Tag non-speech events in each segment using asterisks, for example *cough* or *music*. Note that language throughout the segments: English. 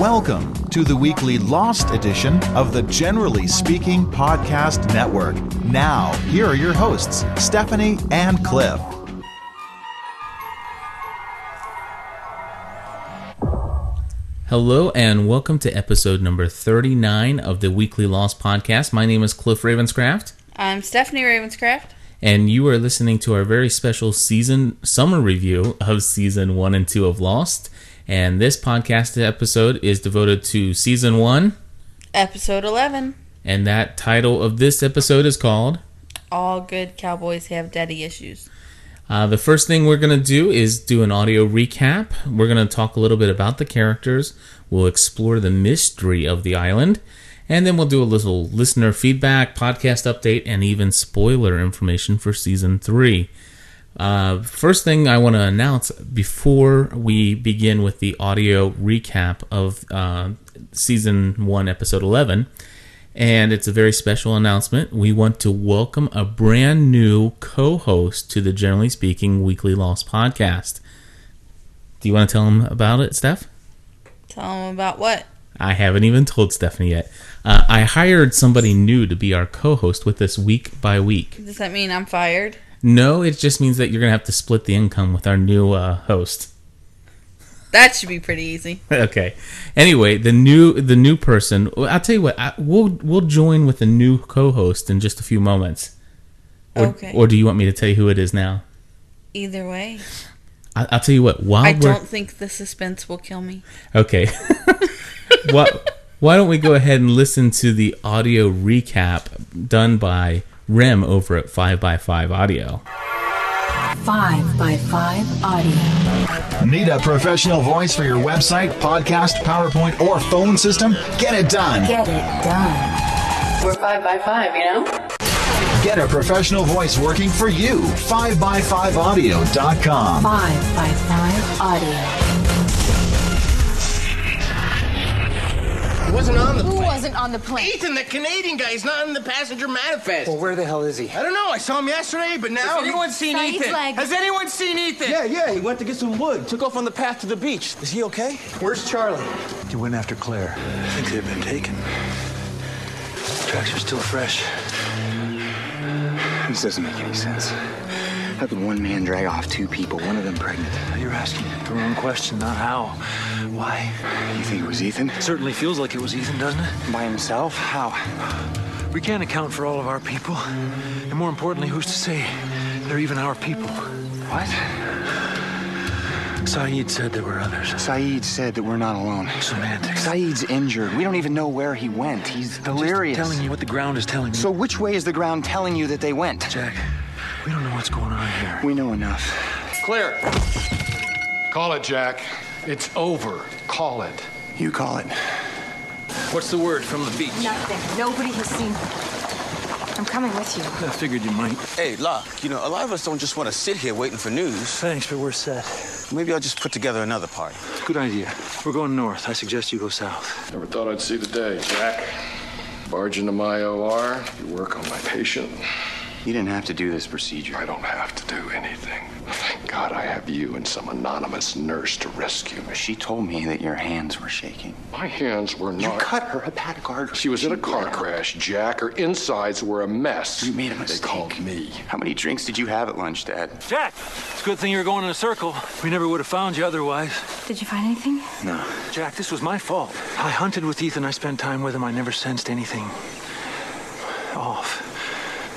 Welcome to the weekly Lost edition of the Generally Speaking Podcast Network. Now, here are your hosts, Stephanie and Cliff. Hello and welcome to episode number 39 of the Weekly Lost podcast. My name is Cliff Ravenscraft, I'm Stephanie Ravenscraft. and you are listening to our very special season summer review of season 1 and 2 of Lost. And this podcast episode is devoted to season 1, Episode 11. and that title of this episode is called All good cowboys have daddy issues. Uh, the first thing we're going to do is do an audio recap. We're going to talk a little bit about the characters. We'll explore the mystery of the island. And then we'll do a little listener feedback, podcast update, and even spoiler information for season three. Uh, first thing I want to announce before we begin with the audio recap of uh, season one, episode 11 and it's a very special announcement. We want to welcome a brand new co host to the Generally Speaking Weekly Lost podcast. Do you want to tell them about it, Steph? Tell them about what? I haven't even told Stephanie yet. Uh, I hired somebody new to be our co host with us week by week. Does that mean I'm fired? No, it just means that you're going to have to split the income with our new uh, host. That should be pretty easy. *laughs* okay. Anyway, the new the new person. I'll tell you what. I, we'll we'll join with the new co-host in just a few moments. Or, Okay. Or do you want me to tell you who it is now? Either way, I, I'll tell you what. While I don't think the suspense will kill me. okay, *laughs* what? Why don't we go ahead and listen to the audio recap done by Rem over at Five by Five Audio? 5 by 5 audio. Need a professional voice for your website, podcast, PowerPoint, or phone system? Get it done. Get it done. We're five by five, you know? Get a professional voice working for you. 5by5audio.com. 5 wasn't on the Who plane. wasn't on the plane? Ethan, the Canadian guy, is not in the passenger manifest. Well, where the hell is he? I don't know. I saw him yesterday, but now. Has anyone seen Sayid's Ethan? leg. Has anyone seen Ethan? Yeah, yeah, he went to get some wood. Took off on the path to the beach. Is he okay? Where's Charlie? He went after Claire. I think they've been taken. The Tracks are still fresh. This doesn't make any sense. How could one man drag off two people, one of them pregnant? You're asking the wrong question, not how. Why? You think it was Ethan? Certainly feels like it was Ethan, doesn't it? By himself? How? We can't account for all of our people. And more importantly, who's to say they're even our people? What? Sayid said there were others. Sayid said that we're not alone. Semantics. Sayid's injured. We don't even know where he went. He's delirious. Just telling you what the ground is telling me. So which way is the ground telling you that they went? Jack, we don't know what's going on here. We know enough. Clear. Call it, Jack. It's over. Call it. You call it. What's the word from the beach? Nothing. Nobody has seen her. I'm coming with you. I figured you might. Hey, Locke, you know, a lot of us don't just want to sit here waiting for news. Thanks, but we're set. Maybe I'll just put together another party. Good idea. We're going north. I suggest you go south. Never thought I'd see the day, Jack. Barge into my OR, you work on my patient. You didn't have to do this procedure. I don't have to do anything. Thank God I have you and some anonymous nurse to rescue me. She told me that your hands were shaking. My hands were not. You cut her hepatic artery. She was in a car out. crash, Jack. Her insides were a mess. You made a mistake. They called me. How many drinks did you have at lunch, Dad? Jack, it's a good thing you were going in a circle. We never would have found you otherwise. Did you find anything? No. Jack, this was my fault. I hunted with Ethan. I spent time with him. I never sensed anything off.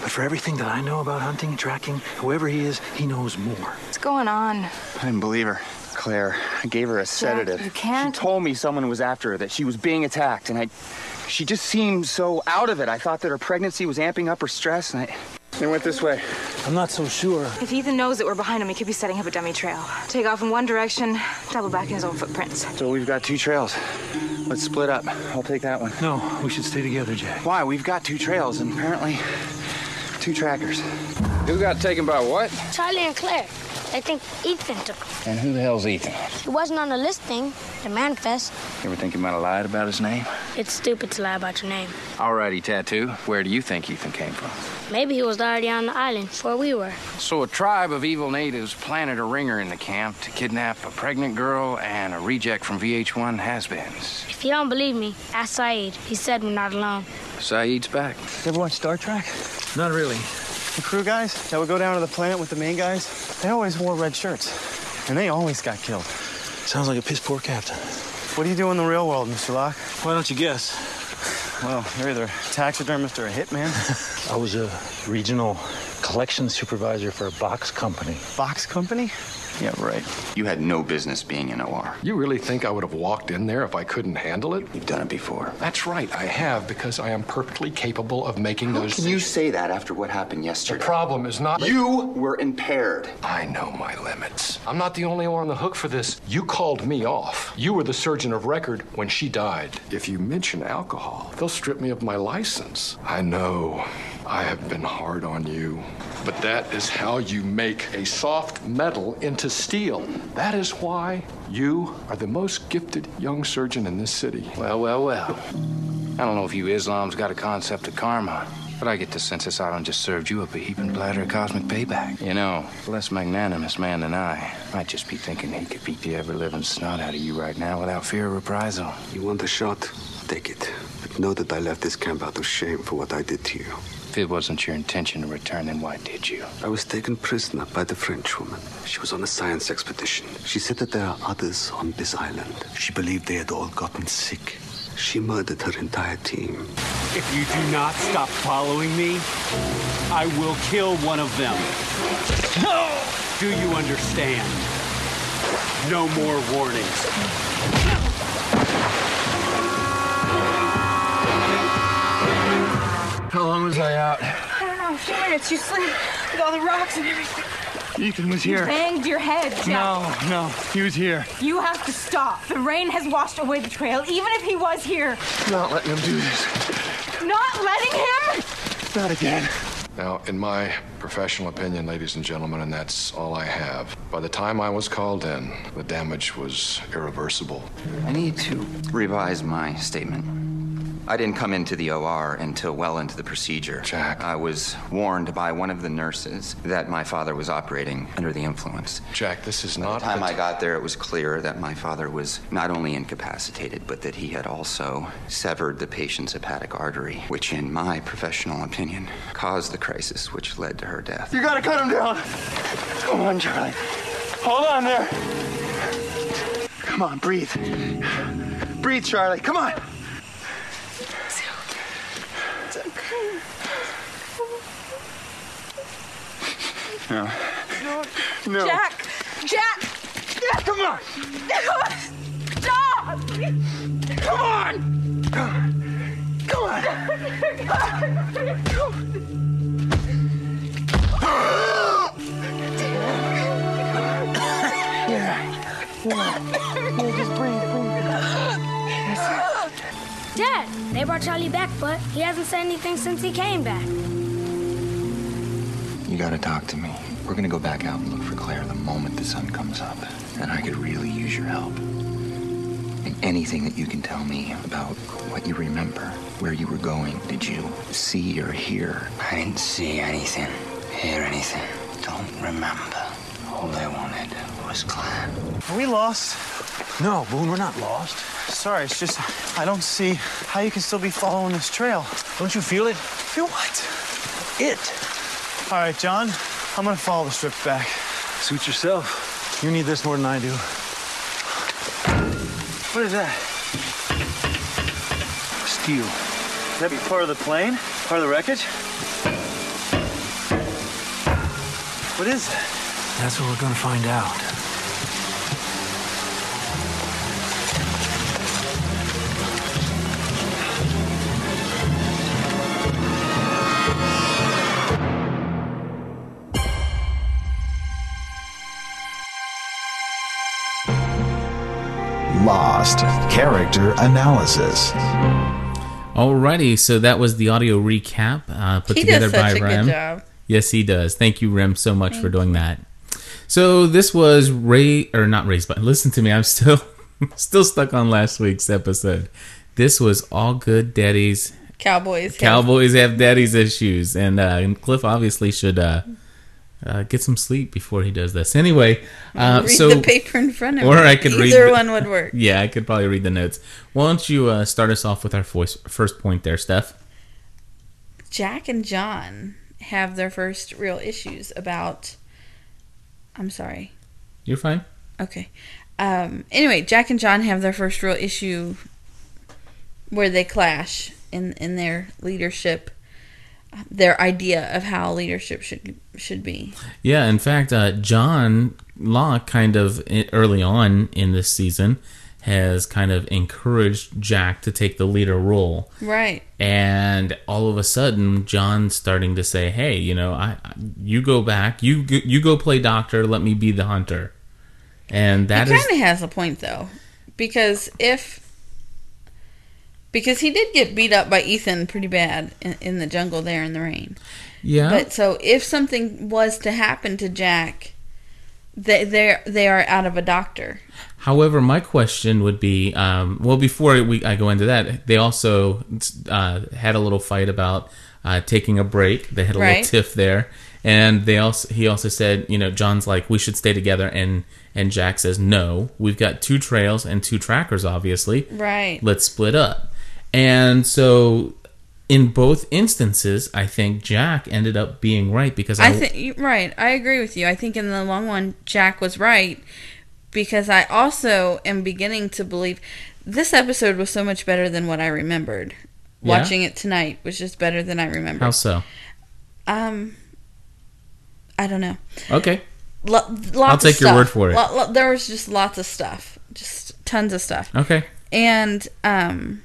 But for everything that I know about hunting and tracking, whoever he is, he knows more. What's going on? I didn't believe her. Claire, I gave her a sedative. you can't- She told me someone was after her, that she was being attacked, and I. She just seemed so out of it. I thought that her pregnancy was amping up her stress, and I. They went this way. I'm not so sure. If Ethan knows that we're behind him, he could be setting up a dummy trail. Take off in one direction, double back in his own footprints. So we've got two trails. Let's split up. I'll take that one. No, we should stay together, Jack. Why? We've got two trails, and apparently two trackers. Who got taken by what? Charlie and Claire. They think Ethan took him. And who the hell's Ethan? He wasn't on the listing, the manifest. You ever think he might have lied about his name? It's stupid to lie about your name. Alrighty, Tattoo. Where do you think Ethan came from? Maybe he was already on the island before we were. So a tribe of evil natives planted a ringer in the camp to kidnap a pregnant girl and a reject from VH1 has-beens. If you don't believe me, ask Sayid. He said we're not alone. Sayid's back. You ever watch Star Trek? Not really. The crew guys that would go down to the planet with the main guys, they always wore red shirts. And they always got killed. Sounds like a piss poor captain. What do you do in the real world, Mr. Locke? Why don't you guess? Well, you're either a taxidermist or a hitman. *laughs* I was a regional collection supervisor for a box company. Box company? Yeah, right. You had no business being in OR. You really think I would have walked in there if I couldn't handle it? You've done it before. That's right, I have, because I am perfectly capable of making How those. can you say that after what happened yesterday? The problem is not. You were impaired. I know my limits. I'm not the only one on the hook for this. You called me off. You were the surgeon of record when she died. If you mention alcohol, they'll strip me of my license. I know. I have been hard on you. But that is how you make a soft metal into steel. That is why you are the most gifted young surgeon in this city. Well, well, well. I don't know if you Islam's got a concept of karma, but I get the sense this island just served you up a heaping platter of cosmic payback. You know, a less magnanimous man than I might just be thinking he could beat the ever living snot out of you right now without fear of reprisal. You want a shot? Take it. But know that I left this camp out of shame for what I did to you. If it wasn't your intention to return, then why did you? I was taken prisoner by the French woman. She was on a science expedition. She said that there are others on this island. She believed they had all gotten sick. She murdered her entire team. If you do not stop following me, I will kill one of them. No! Do you understand? No more warnings. How long was I out? I don't know, a few minutes. You slid with all the rocks and everything. Ethan was here. You Banged your head, Jack. No, no, he was here. You have to stop. The rain has washed away the trail, even if he was here. Not letting him do this. Not letting him? Not again. Now, in my professional opinion, ladies and gentlemen, and that's all I have, by the time I was called in, the damage was irreversible. I need to revise my statement. I didn't come into the OR until well into the procedure. Jack. I was warned by one of the nurses that my father was operating under the influence. Jack, this is By not. the time the I got there, it was clear that my father was not only incapacitated, but that he had also severed the patient's hepatic artery, which, in my professional opinion, caused the crisis which led to her death. You gotta cut him down. Come on, Charlie. Hold on there. Come on, breathe. Breathe, Charlie. Come on. It's okay. No. No. Jack! Jack! Come on. Stop! Come on. Come on. Dad, they brought Charlie back, but he hasn't said anything since he came back. You gotta talk to me. We're gonna go back out and look for Claire the moment the sun comes up. And I could really use your help. And anything that you can tell me about what you remember, where you were going, did you see or hear? I didn't see anything, hear anything. Don't remember. All they wanted was Claire. Are we lost? No, Boone, we're not lost. Sorry, it's just I don't see how you can still be following this trail. Don't you feel it? Feel what? It. All right, John. I'm gonna follow the strip back. Suit yourself. You need this more than I do. What is that? Steel. Is that part of the plane? Part of the wreckage? What is that? That's what we're gonna find out. Lost Character Analysis. Alrighty, so that was the audio recap uh, put He together does such by a good Rem. job. Yes, he does. Thank you, Rem, so much for doing that. So this was Ray or not Ray's, but listen to me. I'm still *laughs* still stuck on last week's episode. This was all good, daddies. Cowboys. have- Cowboys have daddy's issues, and, uh, and Cliff obviously should uh, uh, get some sleep before he does this. Anyway, uh, read so the paper in front of or me. I could read. Either the- one would work. *laughs* Yeah, I could probably read the notes. Why don't you uh, start us off with our voice, first point there, Steph? Jack and John have their first real issues about. I'm sorry. You're fine. Okay. Um, anyway, Jack and John have their first real issue where they clash in in their leadership, their idea of how leadership should should be. Yeah, in fact, uh, John Locke kind of early on in this season has kind of encouraged Jack to take the leader role. Right. And all of a sudden, John's starting to say, "Hey, you know, I, I you go back, you go- you go play doctor, let me be the hunter." And that he is kind of has a point though, because if because he did get beat up by Ethan pretty bad in, in the jungle there in the rain. Yeah. But so if something was to happen to Jack, they they they are out of a doctor. However, my question would be, um, well, before we I go into that, they also uh, had a little fight about uh, taking a break. They had a Right. little tiff there, and they also he also said, you know, John's like, we should stay together, and and Jack says, no, we've got two trails and two trackers, obviously. Right. Let's split up, and so. In both instances, I think Jack ended up being right because I, I think right. I agree with you. I think in the long run, Jack was right because I also am beginning to believe this episode was so much better than what I remembered. Yeah? Watching it tonight was just better than I remembered. how so? Um, I don't know. Okay, I'll take your word for it. Lo- lo- there was just lots of stuff, just tons of stuff. okay. And um,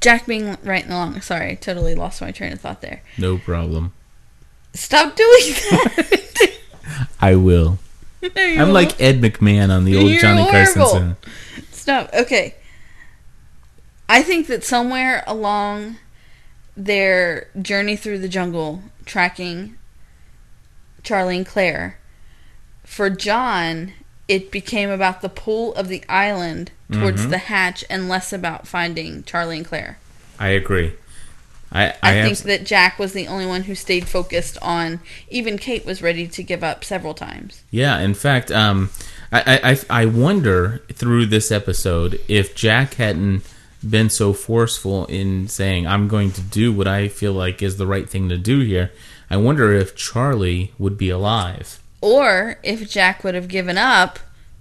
Jack being right and along. Sorry, I totally lost my train of thought there. No problem. Stop doing that. *laughs* I will. *laughs* You I'm like Ed McMahon on the old You're Johnny horrible. Carson. Stop. Okay. I think that somewhere along their journey through the jungle, tracking Charlie and Claire, for John, it became about the pull of the island towards Mhm. the hatch and less about finding Charlie and Claire. I agree. I I, I, think abs- that Jack was the only one who stayed focused on. Even Kate was ready to give up several times. yeah. In fact, um, I I I wonder through this episode if Jack hadn't been so forceful in saying I'm going to do what I feel like is the right thing to do here. I wonder if Charlie would be alive. Or if Jack would have given up,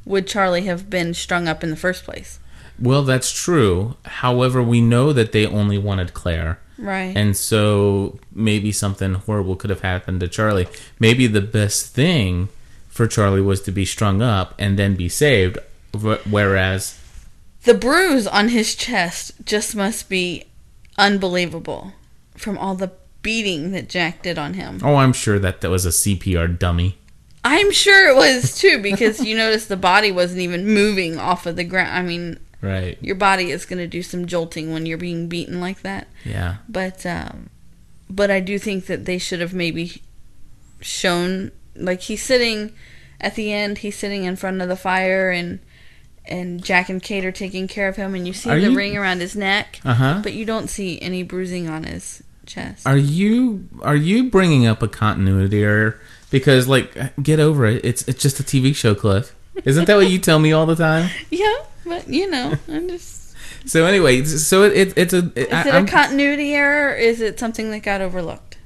would Charlie have been strung up in the first place? Well, that's true. However, we know that they only wanted Claire. Right. And so maybe something horrible could have happened to Charlie. Maybe the best thing for Charlie was to be strung up and then be saved. Whereas, The bruise on his chest just must be unbelievable from all the beating that Jack did on him. oh, I'm sure that that was a CPR dummy. I'm sure it was too because you notice the body wasn't even moving off of the ground. I mean, Right. your body is going to do some jolting when you're being beaten like that. Yeah. But um, but I do think that they should have maybe shown like he's sitting at the end. He's sitting in front of the fire and and Jack and Kate are taking care of him, and you see Are the you- ring around his neck. Uh-huh. But you don't see any bruising on his chest. Are you are you bringing up a continuity error? Because like, get over it. It's it's just a TV show, Cliff. Isn't that what you tell me all the time? *laughs* yeah, but you know, I'm just. So anyway, so it, it it's a. Is I- it a I'm- continuity error? Or is it something that got overlooked?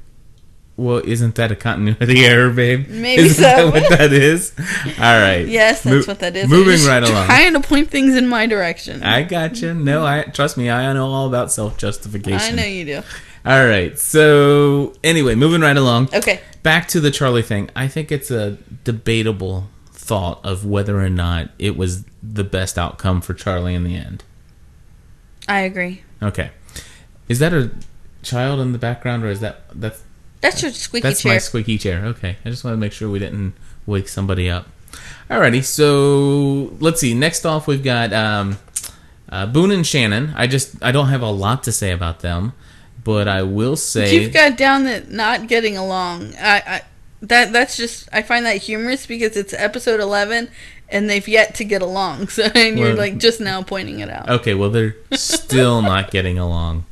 Well, isn't that a continuity *laughs* error, babe? Maybe isn't so. that what that is? *laughs* All right. Yes, that's Mo- what that is. Moving right along. Trying to point things in my direction. I got gotcha. No, I trust me. I know all about self justification. I know you do. All right. So anyway, moving right along. Okay. Back to the Charlie thing. I think it's a debatable thought of whether or not it was the best outcome for Charlie in the end. I agree. Okay. Is that a child in the background, or is that that's That's your squeaky that's chair. my squeaky chair? Okay. I just want to make sure we didn't wake somebody up. Alrighty. So let's see. Next off, we've got um, Uh, Boone and Shannon. I just I don't have a lot to say about them, but I will say You've got down that not getting along. I, I that that's just I find that humorous because it's episode eleven and they've yet to get along. *laughs* So and you're Well- like just now pointing it out. Okay, well, they're still *laughs* not getting along.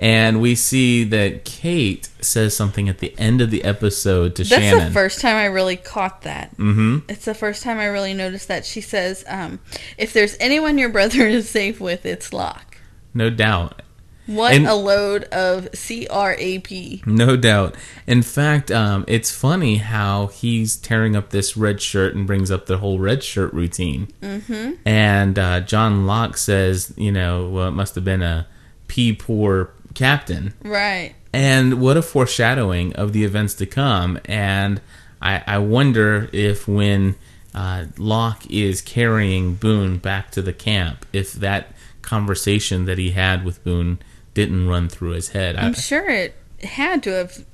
And we see that Kate says something at the end of the episode to That's Shannon. That's the first time I really caught that. Mhm. It's the first time I really noticed that. She says, um, "If there's anyone your brother is safe with, it's Locke." no doubt. What And- a load of crap. No doubt. In fact, um, it's funny how he's tearing up this red shirt and brings up the whole red shirt routine. Mm-hmm. And uh, John Locke says, you know, well, it must have been a pea poor captain. Right. And what a foreshadowing of the events to come. And I, I wonder if when uh, Locke is carrying Boone back to the camp, if that conversation that he had with Boone didn't run through his head. I- I'm sure it had to have.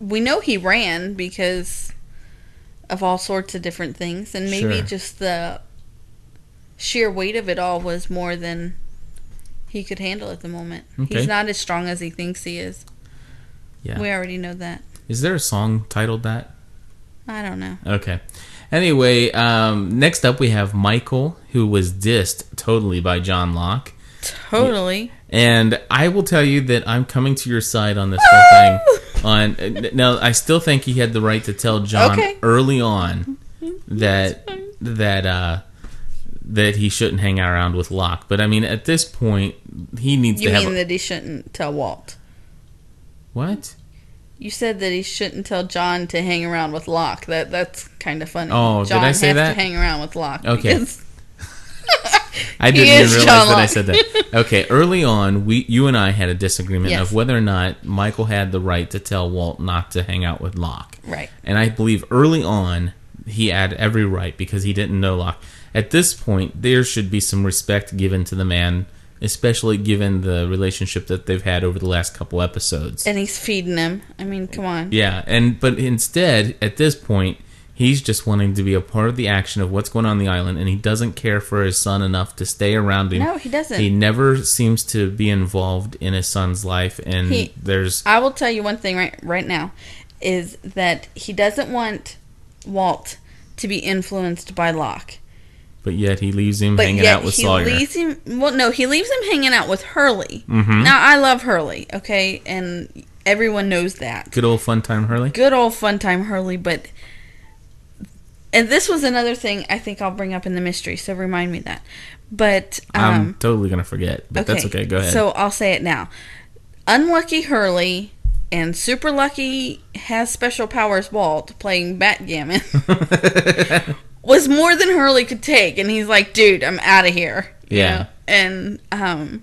We know he ran because of all sorts of different things, and maybe Sure. just the sheer weight of it all was more than he could handle at the moment. Okay. He's not as strong as he thinks he is. yeah. We already know that. Is there a song titled that? I don't know. Okay. Anyway, um, next up we have Michael, who was dissed totally by John Locke. Totally. And I will tell you that I'm coming to your side on this whole thing. On now, I still think he had the right to tell John Okay. early on that that uh, that he shouldn't hang around with Locke. But I mean, at this point, he needs You to have mean a, that he shouldn't tell Walt? what? You said that he shouldn't tell John to hang around with Locke. That that's kind of funny. Oh, did John I say has that? To hang around with Locke. Okay. because- *laughs* *laughs* I didn't even realize John that I said that. *laughs* Okay, early on, we you and I had a disagreement Yes. of whether or not Michael had the right to tell Walt not to hang out with Locke. Right. And I believe early on he had every right because he didn't know Locke. At this point, there should be some respect given to the man, especially given the relationship that they've had over the last couple episodes. and he's feeding him. I mean, come on. Yeah, and but instead, at this point, he's just wanting to be a part of the action of what's going on, on the island, and he doesn't care for his son enough to stay around him. No, he doesn't. He never seems to be involved in his son's life, and He- there's I will tell you one thing right right now is that he doesn't want Walt to be influenced by Locke. but yet he leaves him But hanging out with he Sawyer. leaves him. Well, no, he leaves him hanging out with Hurley. Mhm. Now I love Hurley, okay, and everyone knows that. Good old fun time, Hurley. Good old fun time Hurley, but and this was another thing I think I'll bring up in the mystery, so remind me that. But um, I'm totally gonna forget, but that's okay. Go ahead. So I'll say it now. Unlucky Hurley and Super Lucky has special powers Walt playing backgammon *laughs* was more than Hurley could take, and he's like, "Dude, I'm out of here." you Yeah. know? And um,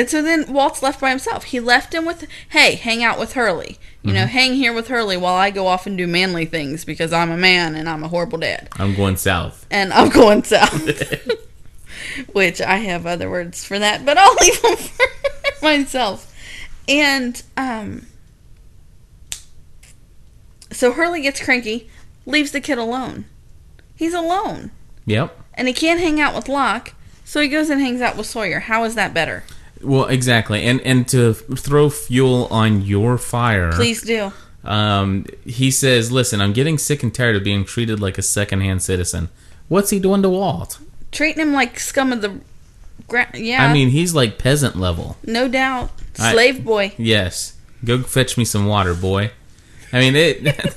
and so then Walt's left by himself. He left him with, "Hey, hang out with Hurley. You know, Mhm. hang here with Hurley while I go off and do manly things because I'm a man and I'm a horrible dad." I'm going south. and I'm *laughs* going south. *laughs* Which I have other words for that, but I'll leave them *laughs* for myself. And um, so Hurley gets cranky, leaves the kid alone. He's alone, Yep. and he can't hang out with Locke, so he goes and hangs out with Sawyer. How is that better? Well, exactly, and and to throw fuel on your fire, Please do. Um, he says, "Listen, I'm getting sick and tired of being treated like a secondhand citizen. What's he doing to Walt? Treating him like scum of the ground. Yeah, I mean, he's like peasant level. no doubt, I- slave boy. Yes, go fetch me some water, boy. I mean it." *laughs*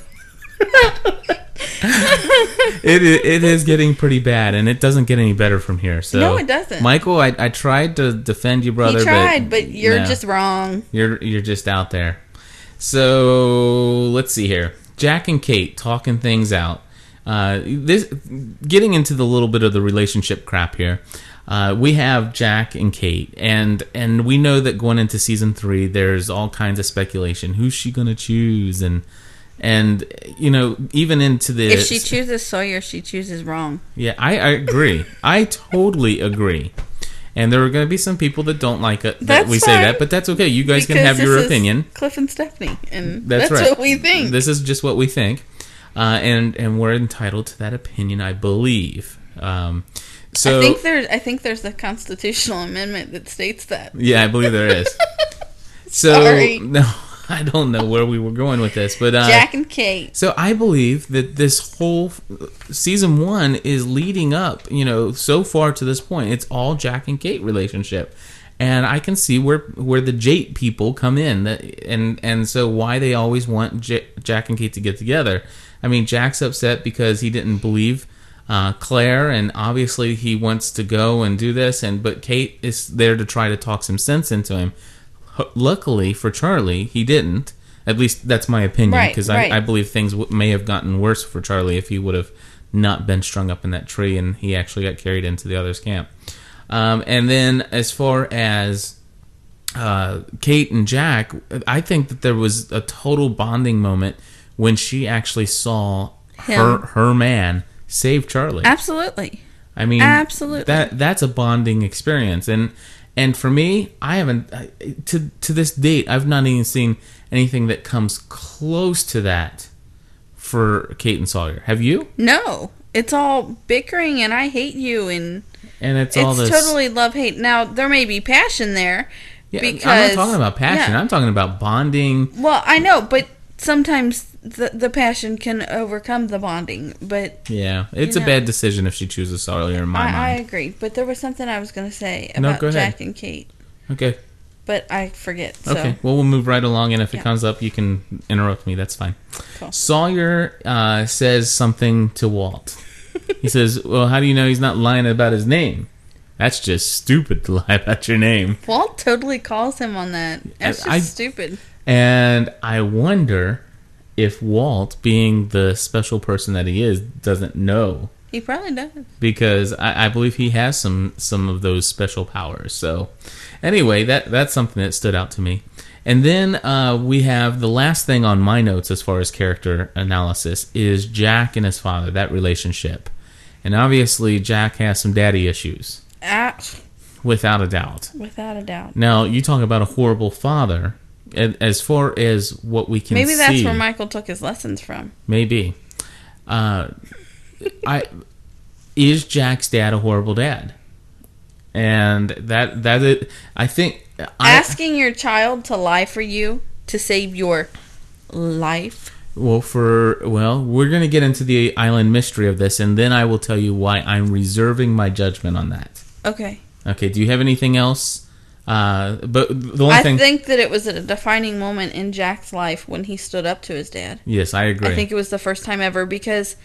*laughs* *laughs* it it is getting pretty bad, and it doesn't get any better from here. So No, it doesn't. Michael, I, I tried to defend you, brother. he tried, but, but, you're no. just wrong. You're you're just out there. So let's see here. Jack and Kate talking things out. Uh, this getting into the little bit of the relationship crap here. Uh, we have Jack and Kate, and and we know that going into season three, there's all kinds of speculation. Who's she gonna choose? And and you know even into the If she chooses Sawyer, she chooses wrong. yeah, I, I agree. I totally agree. And there are going to be some people that don't like it that That's we say that, but that's okay. You guys can have your opinion. Cliff and Stephanie, and That's, that's, right. what we think. This is just what we think, uh, and and we're entitled to that opinion, I believe. Um, so I think there's I think there's a constitutional amendment that states that. yeah, I believe there is. *laughs* so Sorry. no, *laughs* I don't know where we were going with this, but uh, Jack and Kate. So I believe that this whole season one is leading up, you know, so far to this point. It's all Jack and Kate relationship, and I can see where where the Jate people come in, that, and and so why they always want J- Jack and Kate to get together. I mean, Jack's upset because he didn't believe uh, Claire, and obviously he wants to go and do this, and but Kate is there to try to talk some sense into him. Luckily for Charlie, he didn't. At least that's my opinion, because right. I, I believe things w- may have gotten worse for Charlie if he would have not been strung up in that tree and he actually got carried into the other's camp. Um, and then as far as uh, Kate and Jack, I think that there was a total bonding moment when she actually saw her her man save Charlie. Absolutely. I mean, Absolutely. that that's a bonding experience, and and for me, I haven't I- to to this date, I've not even seen anything that comes close to that for Kate and Sawyer. Have you? No, it's all bickering and I hate you and And it's, it's all this. totally love hate. Now there may be passion there yeah, because I'm not talking about passion. yeah. I'm talking about bonding. Well, I know, but sometimes the the passion can overcome the bonding. But Yeah, it's You a know. bad decision if she chooses Sawyer in my I, I agree. But there was something I was going to say No, about ahead. Jack and Kate, Okay. but I forget. So. Okay. Well, we'll move right along, and if it comes up, you can interrupt me. That's fine. Cool. Sawyer uh, says something to Walt. he says, "Well, how do you know he's not lying about his name? That's just stupid to *laughs* lie about your name." Walt totally calls him on that. That's just I- stupid. And I wonder if Walt, being the special person that he is, doesn't know He probably does. because I, I believe he has some some of those special powers. So, anyway, that that's something that stood out to me. And then uh, we have the last thing on my notes as far as character analysis is Jack and his father, that relationship. And obviously, Jack has some daddy issues, Ah, without a doubt. without a doubt. Now, you talk about a horrible father. As far as what we can Maybe that's see, where Michael took his lessons from. Maybe. Uh, I is Jack's dad a horrible dad? And that that it, I think I, Asking your child to lie for you to save your life. well for well we're gonna get into the island mystery of this, and then I will tell you why I'm reserving my judgment on that. Okay. Okay. Do you have anything else? Uh, but the only I thing, think that it was a defining moment in Jack's life when he stood up to his dad. yes, I agree. I think it was the first time ever because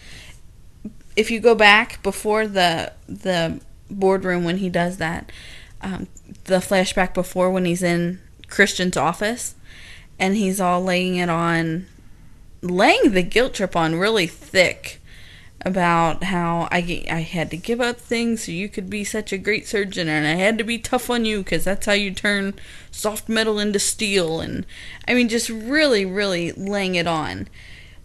if you go back before the the boardroom when he does that, um, the flashback before when he's in Christian's office and he's all laying it on, laying the guilt trip on really thick about how I, I had to give up things so you could be such a great surgeon and I had to be tough on you because that's how you turn soft metal into steel and I mean just really really laying it on.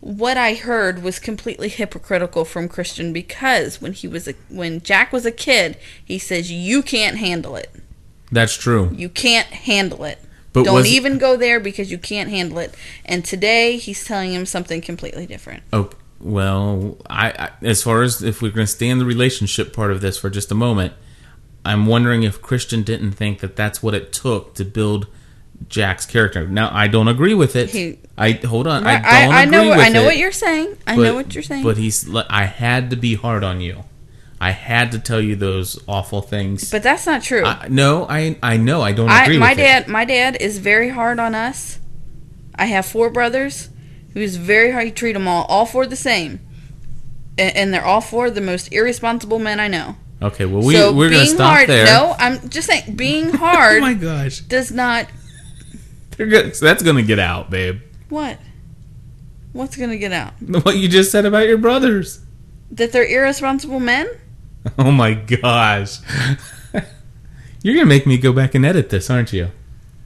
What I heard was completely hypocritical from Christian because when he was a when Jack was a kid he says you can't handle it. That's true. you can't handle it. But don't was- even go there because you can't handle it. And today he's telling him something completely different. Oh well, I, I as far as if we're going to stay in the relationship part of this for just a moment, I'm wondering if Christian didn't think that that's what it took to build Jack's character. Now I don't agree with it. He- I hold on. Right, I don't I, I agree know with I know it, what you're saying I but- know what you're saying But he's. I had to be hard on you. I had to tell you those awful things. but that's not true I, no, I I know I don't I, agree my with dad, it. my dad is very hard on us. I have four brothers. Who's very hard. He treat them all, all four the same, and, and they're all four the most irresponsible men I know. Okay, well we so we're going to being stop hard, there. No, I'm just saying being *laughs* oh hard. oh my gosh, does not They're good- so that's going to get out, babe. what? What's gonna get out? *laughs* What you just said about your brothers. That they're irresponsible men? *laughs* Oh my gosh. You're going to make me go back and edit this, aren't you?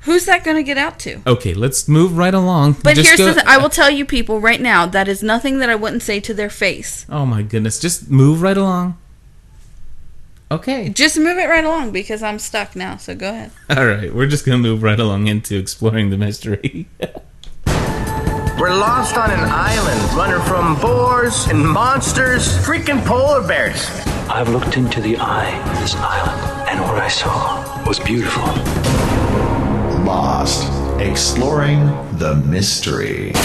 Who's that gonna get out to? Okay, let's move right along. But Just here's go- the thing. I uh, will tell you people right now that is nothing that I wouldn't say to their face. Oh my goodness, just move right along. Okay. Just move it right along because I'm stuck now. So go ahead. *laughs* All right, we're just going to move right along into exploring the mystery. *laughs* We're lost on an island, running from boars and monsters, freaking polar bears. I've looked into the eye of this island, and what I saw was beautiful. Lost. Exploring the mystery. *laughs*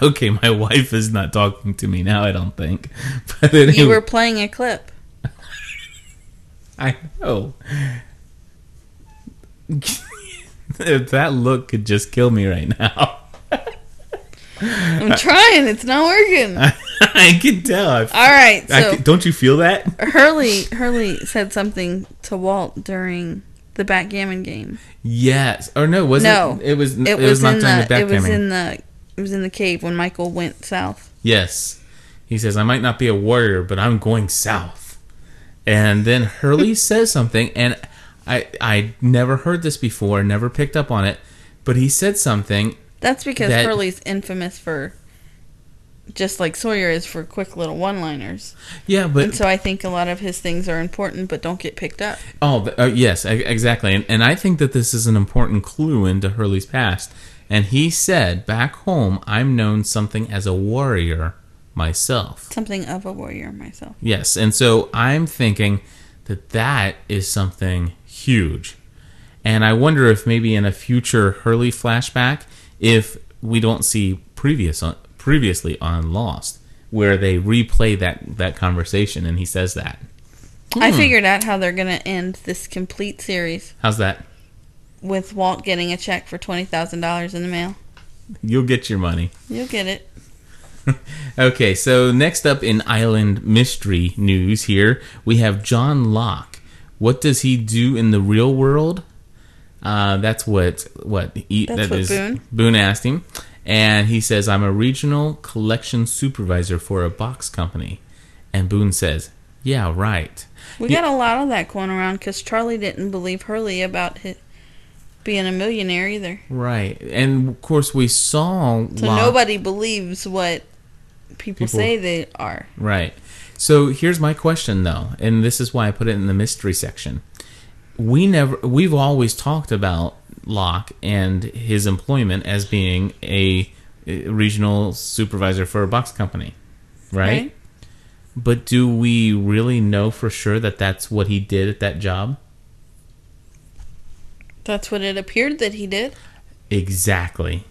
Okay, my wife is not talking to me now, I don't think. *laughs* But anyway, You were playing a clip. *laughs* I know. that look could just kill me right now. I'm trying. It's not working. I *laughs* can tell. I- All right, I so- can- don't you feel that? *laughs* Hurley Hurley said something to Walt during the backgammon game. Yes, or no? Was no, it? It was. It, It was, was, not in during the. the it was in the. It was in the cave when Michael went south. Yes. He says, I might not be a warrior, but I'm going south. And then Hurley *laughs* says something, and I I never heard this before, never picked up on it, but he said something. That's because that- Hurley's infamous for, just like Sawyer is for quick little one-liners. Yeah, but and so I think a lot of his things are important, but don't get picked up. Oh, uh, yes, exactly. And, and I think that this is an important clue into Hurley's past. And he said, back home, I'm known something as a warrior myself. Something of a warrior myself. Yes, and so I'm thinking that that is something huge. And I wonder if maybe in a future Hurley flashback, if we don't see previous on, previously on Lost, where they replay that, that conversation and he says that. I Hmm. figured out how they're going to end this complete series How's that? with Walt getting a check for twenty thousand dollars in the mail. You'll get your money. *laughs* You'll get it. Okay, so next up in Island Mystery news here, we have John Locke. What does he do in the real world? Uh, that's what what he, That's that what is- Boone- Boone asked him, and he says, "I'm a regional collection supervisor for a box company." And Boone says, "Yeah, right." We Yeah, got a lot of that going around because Charlie didn't believe Hurley about hi being a millionaire either. right, and of course we saw So Locke- nobody believes what people, People- say they are. Right. So here's my question though, and this is why I put it in the mystery section. We never we've always talked about Locke and his employment as being a, regional supervisor for a box company, right? Right. But do we really know for sure that that's what he did at that job? That's what it appeared that he did. Exactly.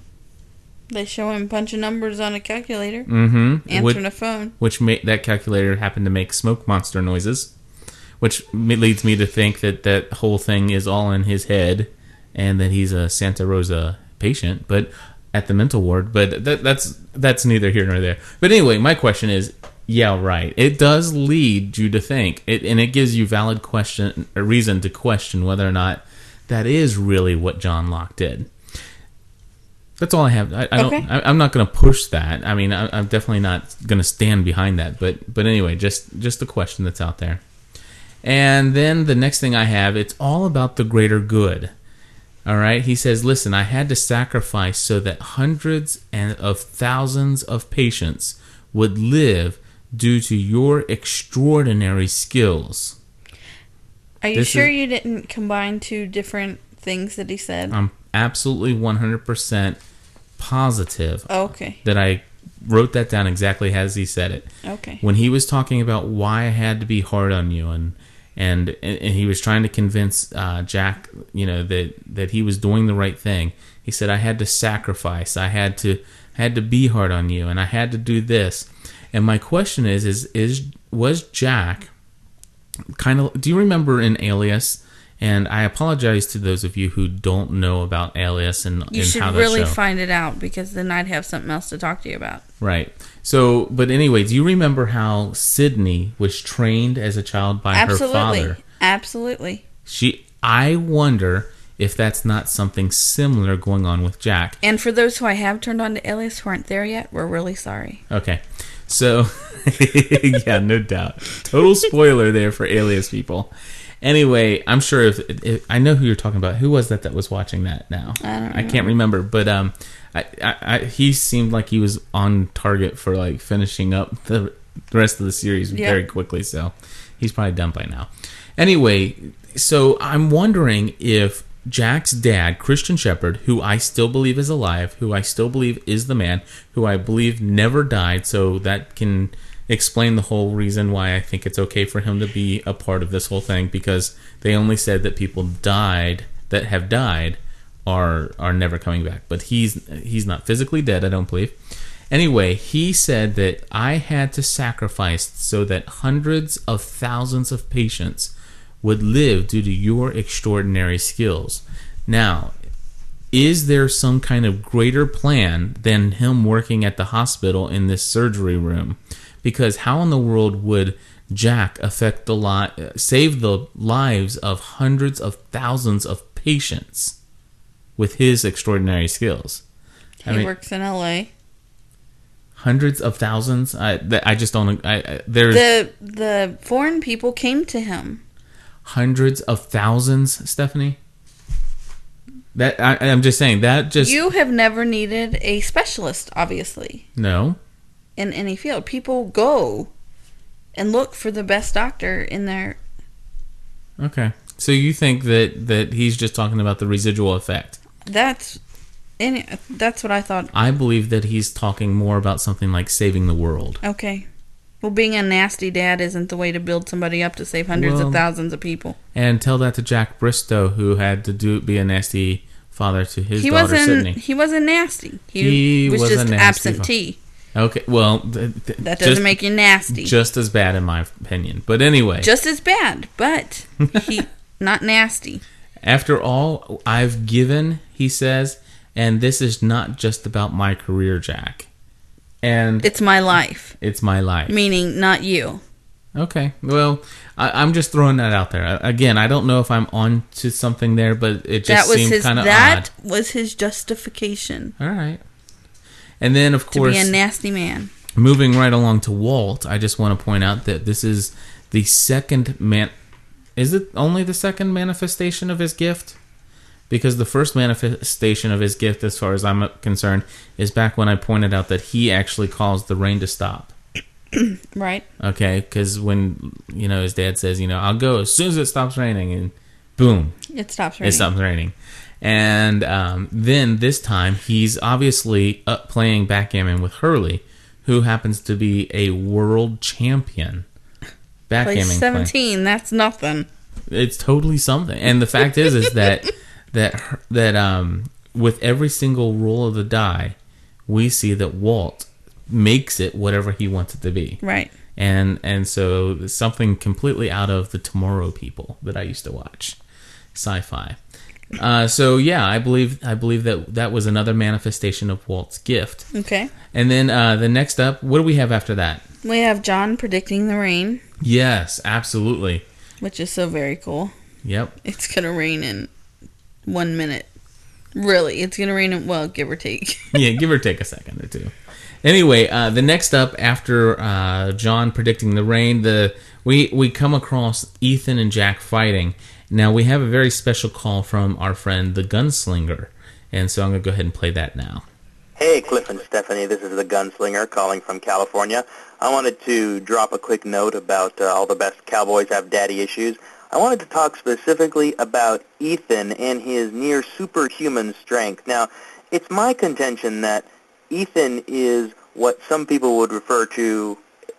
They show him punching numbers on a calculator, Mm-hmm. answering a phone. Which ma- that calculator happened to make smoke monster noises, which leads me to think that that whole thing is all in his head, and that he's a Santa Rosa patient, but at the mental ward. But that, that's that's neither here nor there. But anyway, my question is, yeah, right. It does lead you to think, it, and it gives you valid question, a reason to question whether or not that is really what John Locke did. That's all I have. I, I don't. Okay. I, I'm not going to push that. I mean, I, I'm definitely not going to stand behind that. But but anyway, just just a question that's out there. And then the next thing I have, it's all about the greater good. All right. He says, "Listen, I had to sacrifice so that hundreds and of thousands of patients would live due to your extraordinary skills." Are you This sure is- you didn't combine two different things that he said? I'm absolutely 100% positive Oh, okay. that I wrote that down exactly as he said it. Okay. When he was talking about why I had to be hard on you and and and he was trying to convince uh, Jack, you know, that that he was doing the right thing. He said I had to sacrifice. I had to had to be hard on you and I had to do this. And my question is is is was Jack kind of do you remember in Alias and I apologize to those of you who don't know about Alias and, You and should really show. find it out because then I'd have something else to talk to you about. Right. So, but anyway, do you remember how Sydney was trained as a child by Absolutely. her father? Absolutely. She. I wonder if that's not something similar going on with Jack. And for those who I have turned on to Alias who aren't there yet, we're really sorry. Okay. So, *laughs* yeah, no doubt. Total spoiler there for Alias people. Anyway, I'm sure if, if I know who you're talking about. Who was that that was watching that now? I don't Know. I can't remember, but um, I, I, I he seemed like he was on target for like finishing up the, the rest of the series Yeah. very quickly. So he's probably done by now. Anyway, so I'm wondering if Jack's dad, Christian Shepard, who I still believe is alive, who I still believe is the man, who I believe never died, so that can explain the whole reason why I think it's okay for him to be a part of this whole thing because they only said that people died that have died are are never coming back. But he's he's not physically dead, I don't believe. Anyway, he said that I had to sacrifice so that hundreds of thousands of patients would live due to your extraordinary skills. Now, is there some kind of greater plan than him working at the hospital in this surgery room? Because how in the world would Jack affect the li- save the lives of hundreds of thousands of patients with his extraordinary skills? He works in L.A. hundreds of thousands. I I just don't. I, I there's The the foreign people came to him. hundreds of thousands, Stephanie. That I, I'm just saying that just you have never needed a specialist, obviously, no. in any field. People go and look for the best doctor in their. Okay, so you think that that he's just talking about the residual effect? That's, any, that's what I thought. I believe that he's talking more about something like saving the world. Okay. Well, being a nasty dad isn't the way to build somebody up to save hundreds Well- of thousands of people. And tell that to Jack Bristow, who had to do be a nasty father to his he daughter wasn't. Sydney. He wasn't nasty. He, was, a just absentee. Okay, well, th- th- That doesn't make you nasty. Just as bad, in my opinion. But anyway, Just as bad, but he *laughs* not nasty. After all I've given, he says, and this is not just about my career, Jack. And It's my life, it's my life. meaning not you. Okay. Well, I, I'm just throwing that out there. Again, I don't know if I'm on to something there, but it just seemed kind of That odd. was his justification All right. And then, of course, to be a nasty man. moving right along to Walt, I just want to point out that this is the second man. Is it only the second manifestation of his gift? Because the first manifestation of his gift, as far as I'm concerned, is back when I pointed out that he actually caused the rain to stop. *clears throat* Right. Okay, because when you know his dad says, you know, I'll go as soon as it stops raining, and boom, It stops raining. it stops raining. And um, then this time, he's obviously up playing backgammon with Hurley, who happens to be a world champion backgammon. Place player. seventeen. That's nothing. It's totally something. And the fact is, is that *laughs* that that um, with every single roll of the die, we see that Walt makes it whatever he wants it to be. Right. And and so something completely out of the Tomorrow People that I used to watch, sci-fi. Uh, so yeah, I believe I believe that that was another manifestation of Walt's gift. Okay. And then uh, the next up, what do we have after that? We have John predicting the rain, Yes, absolutely. which is so very cool. Yep. It's gonna rain in one minute. Really, it's gonna rain in well, give or take. *laughs* yeah, give or take a second or two. Anyway, uh, the next up after uh, John predicting the rain, the we we come across Ethan and Jack fighting. Now we have a very special call from our friend the Gunslinger, and so I'm gonna go ahead and play that now. Hey, Cliff and Stephanie, this is the Gunslinger calling from California. I wanted to drop a quick note about uh, all the best cowboys have daddy issues. I wanted to talk specifically about Ethan and his near superhuman strength. Now, it's my contention that Ethan is what some people would refer to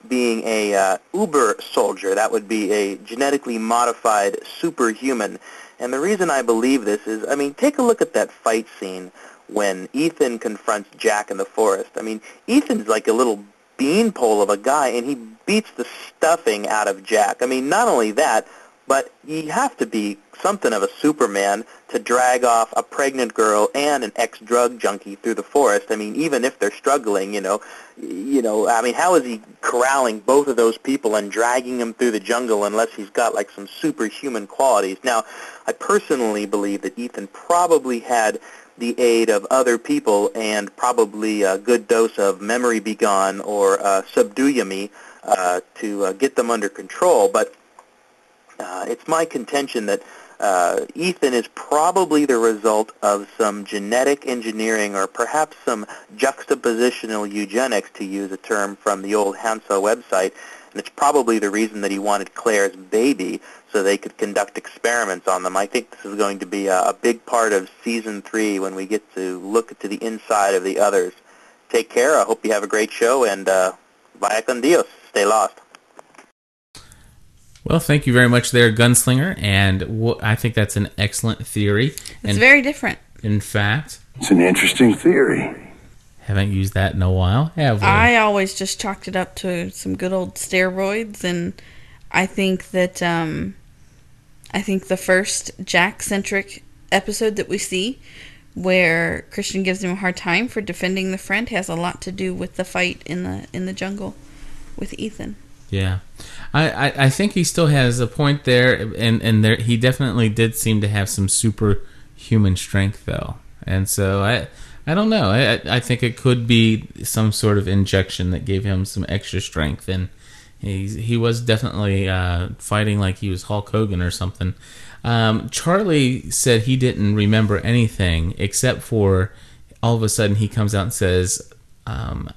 being a uh, uber soldier. That would be a genetically modified superhuman. And the reason I believe this is, I mean, take a look at that fight scene when Ethan confronts Jack in the forest. I mean, Ethan's like a little beanpole of a guy, and he beats the stuffing out of Jack. I mean, not only that, but you have to be something of a Superman to drag off a pregnant girl and an ex-drug junkie through the forest. I mean, even if they're struggling, you know, you know, I mean, how is he corralling both of those people and dragging them through the jungle unless he's got like some superhuman qualities? Now, I personally believe that Ethan probably had the aid of other people and probably a good dose of memory be or uh, subdue me uh, to uh, get them under control. But uh, it's my contention that uh, Ethan is probably the result of some genetic engineering or perhaps some juxtapositional eugenics, to use a term from the old Hanso website. and it's probably the reason that he wanted Claire's baby so they could conduct experiments on them. I think this is going to be a, a big part of season three when we get to look to the inside of the others. Take care. I hope you have a great show, and uh, vaya con Dios. Stay lost. Well, thank you very much there, Gunslinger, and wh- I think that's an excellent theory. It's and very different. in fact, It's an interesting theory. haven't used that in a while, have we? I always just chalked it up to some good old steroids, and I think that um, I think the first Jack centric episode that we see, where Christian gives him a hard time for defending the friend, has a lot to do with the fight in the in the jungle with Ethan. Yeah, I, I, I think he still has a point there, and and there he definitely did seem to have some superhuman strength though, and so I I don't know. I I- think it could be some sort of injection that gave him some extra strength, and he's he was definitely uh, fighting like he was Hulk Hogan or something. Um, Charlie said he didn't remember anything except for all of a sudden he comes out and says, um,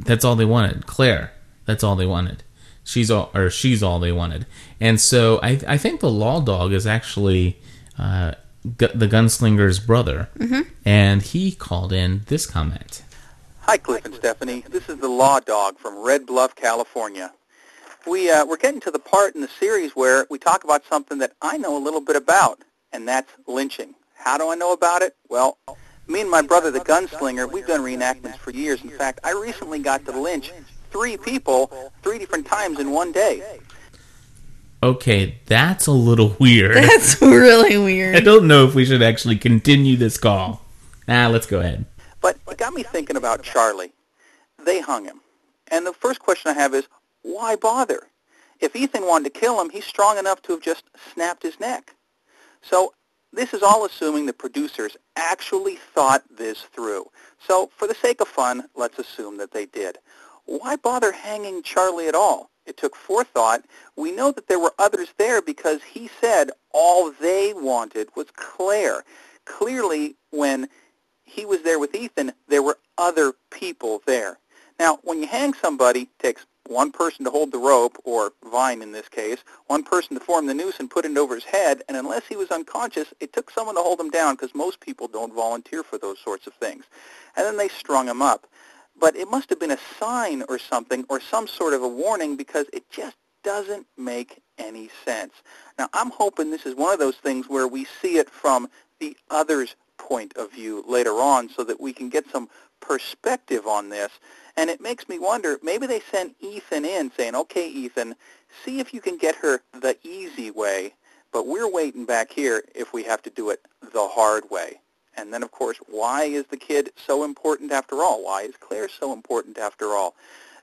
"That's all they wanted, Claire." That's all they wanted. She's all, or she's all they wanted. And so I, I think the law dog is actually uh, gu- the gunslinger's brother, Mhm. and he called in this comment. Hi, Cliff and Stephanie. This is the Law Dog from Red Bluff, California. We uh, we're getting to the part in the series where we talk about something that I know a little bit about, and that's lynching. How do I know about it? Well, me and my brother, the gunslinger, we've done reenactments for years. In fact, I recently got to lynch three people three different times in one day. Okay, that's a little weird. *laughs* That's really *laughs* weird. I don't know if we should actually continue this call. Ah, let's go ahead. But it got me thinking about Charlie. They hung him. And the first question I have is, why bother? If Ethan wanted to kill him, he's strong enough to have just snapped his neck. So this is all assuming the producers actually thought this through. So for the sake of fun, let's assume that they did. Why bother hanging Charlie at all? It took forethought. We know that there were others there because he said all they wanted was Claire. Clearly, when he was there with Ethan, there were other people there. Now, when you hang somebody, it takes one person to hold the rope, or vine in this case, one person to form the noose and put it over his head, and unless he was unconscious, it took someone to hold him down because most people don't volunteer for those sorts of things. And then they strung him up. But it must have been a sign or something, or some sort of a warning, because it just doesn't make any sense. Now, I'm hoping this is one of those things where we see it from the other's point of view later on so that we can get some perspective on this. And it makes me wonder, maybe they sent Ethan in saying, okay, Ethan, see if you can get her the easy way, but we're waiting back here if we have to do it the hard way. And then, of course, why is the kid so important after all? Why is Claire so important after all?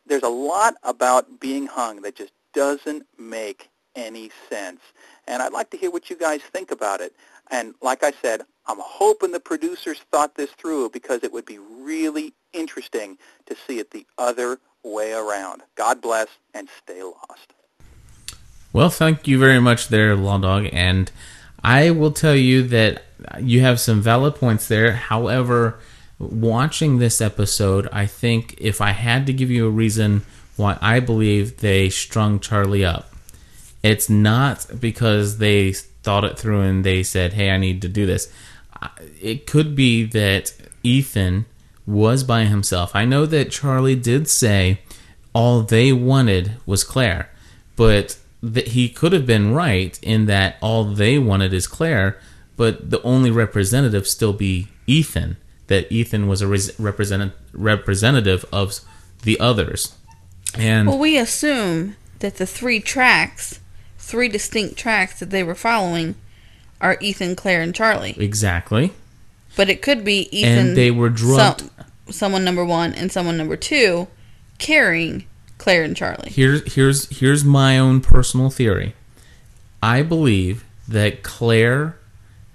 There's a lot about being hung that just doesn't make any sense. And I'd like to hear what you guys think about it. And like I said, I'm hoping the producers thought this through because it would be really interesting to see it the other way around. God bless and stay lost. Well, thank you very much there, Law Dog. And I will tell you that you have some valid points there. However, watching this episode, I think if I had to give you a reason why I believe they strung Charlie up, it's not because they thought it through and they said, hey, I need to do this. It could be that Ethan was by himself. I know that Charlie did say all they wanted was Claire, but that he could have been right in that all they wanted is Claire, but the only representative still be Ethan. That Ethan was a res- represent- representative of the others, and Well, we assume that the three tracks, three distinct tracks that they were following, are Ethan, Claire, and Charlie. exactly. But it could be Ethan. And they were drugged. some- someone number one and someone number two carrying Claire and Charlie. Here's here's here's my own personal theory. I believe that Claire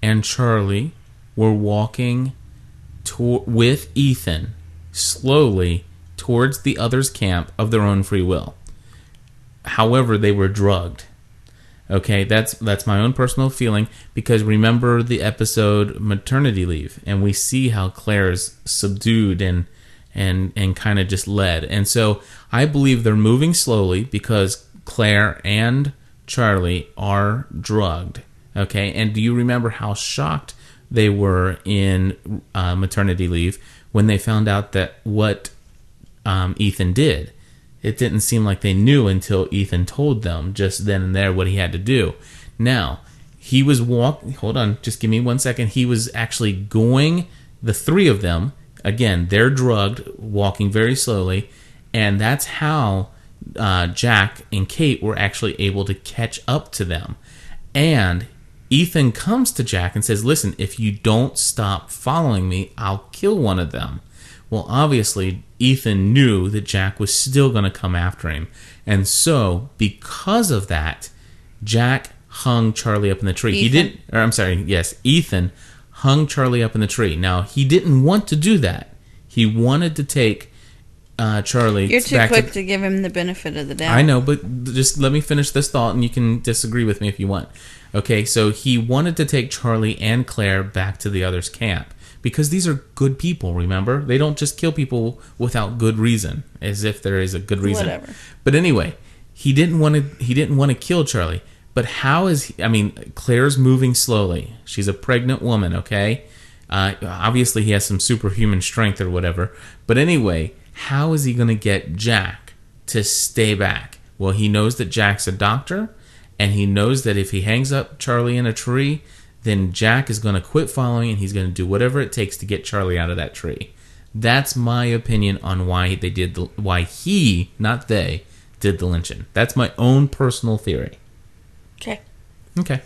and Charlie were walking to- with Ethan slowly towards the other's camp of their own free will. However, they were drugged. Okay, that's that's my own personal feeling because remember the episode maternity leave and we see how Claire's subdued and and and kind of just led. And so I believe they're moving slowly because Claire and Charlie are drugged. Okay, and do you remember how shocked they were in uh, maternity leave when they found out that what um, Ethan did? It didn't seem like they knew until Ethan told them just then and there what he had to do. Now he was walk. Hold on, just give me one second. He was actually going. The three of them again. They're drugged, walking very slowly, and that's how uh, Jack and Kate were actually able to catch up to them. And Ethan comes to Jack and says, Listen, if you don't stop following me, I'll kill one of them. Well, obviously, Ethan knew that Jack was still going to come after him. And so, because of that, Jack hung Charlie up in the tree. He didn't, or I'm sorry, yes, Ethan hung Charlie up in the tree. Now, he didn't want to do that. He wanted to take uh, Charlie You're too quick to, to, give him the benefit of the doubt. I know, but just let me finish this thought and you can disagree with me if you want. Okay, so he wanted to take Charlie and Claire back to the others' camp because these are good people, remember? They don't just kill people without good reason, as if there is a good reason. Whatever. But anyway, he didn't want to he didn't want to kill Charlie. But how is he, I mean, Claire's moving slowly. She's a pregnant woman, okay? Uh, obviously, he has some superhuman strength or whatever. But anyway, how is he going to get Jack to stay back? Well, he knows that Jack's a doctor, and he knows that if he hangs up Charlie in a tree, then Jack is going to quit following and he's going to do whatever it takes to get Charlie out of that tree. That's my opinion on why they did the why he, not they, did the lynching. That's my own personal theory. Okay. Okay.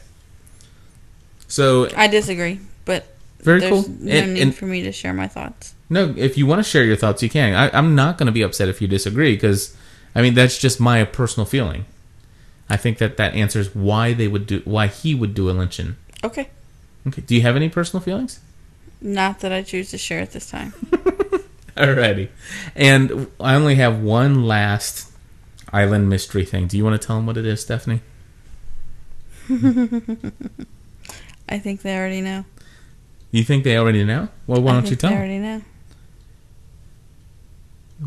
So I disagree, but Very there's cool. no And- need and- for me to share my thoughts. No, if you want to share your thoughts, you can. I, I'm not going to be upset if you disagree because, I mean, that's just my personal feeling. I think that that answers why they would do, why he would do a lynching. Okay. Okay. Do you have any personal feelings? Not that I choose to share at this time. *laughs* Alrighty. And I only have one last island mystery thing. Do you want to tell them what it is, Stephanie? *laughs* I think they already know. You think they already know? Well, why I don't you tell They already know.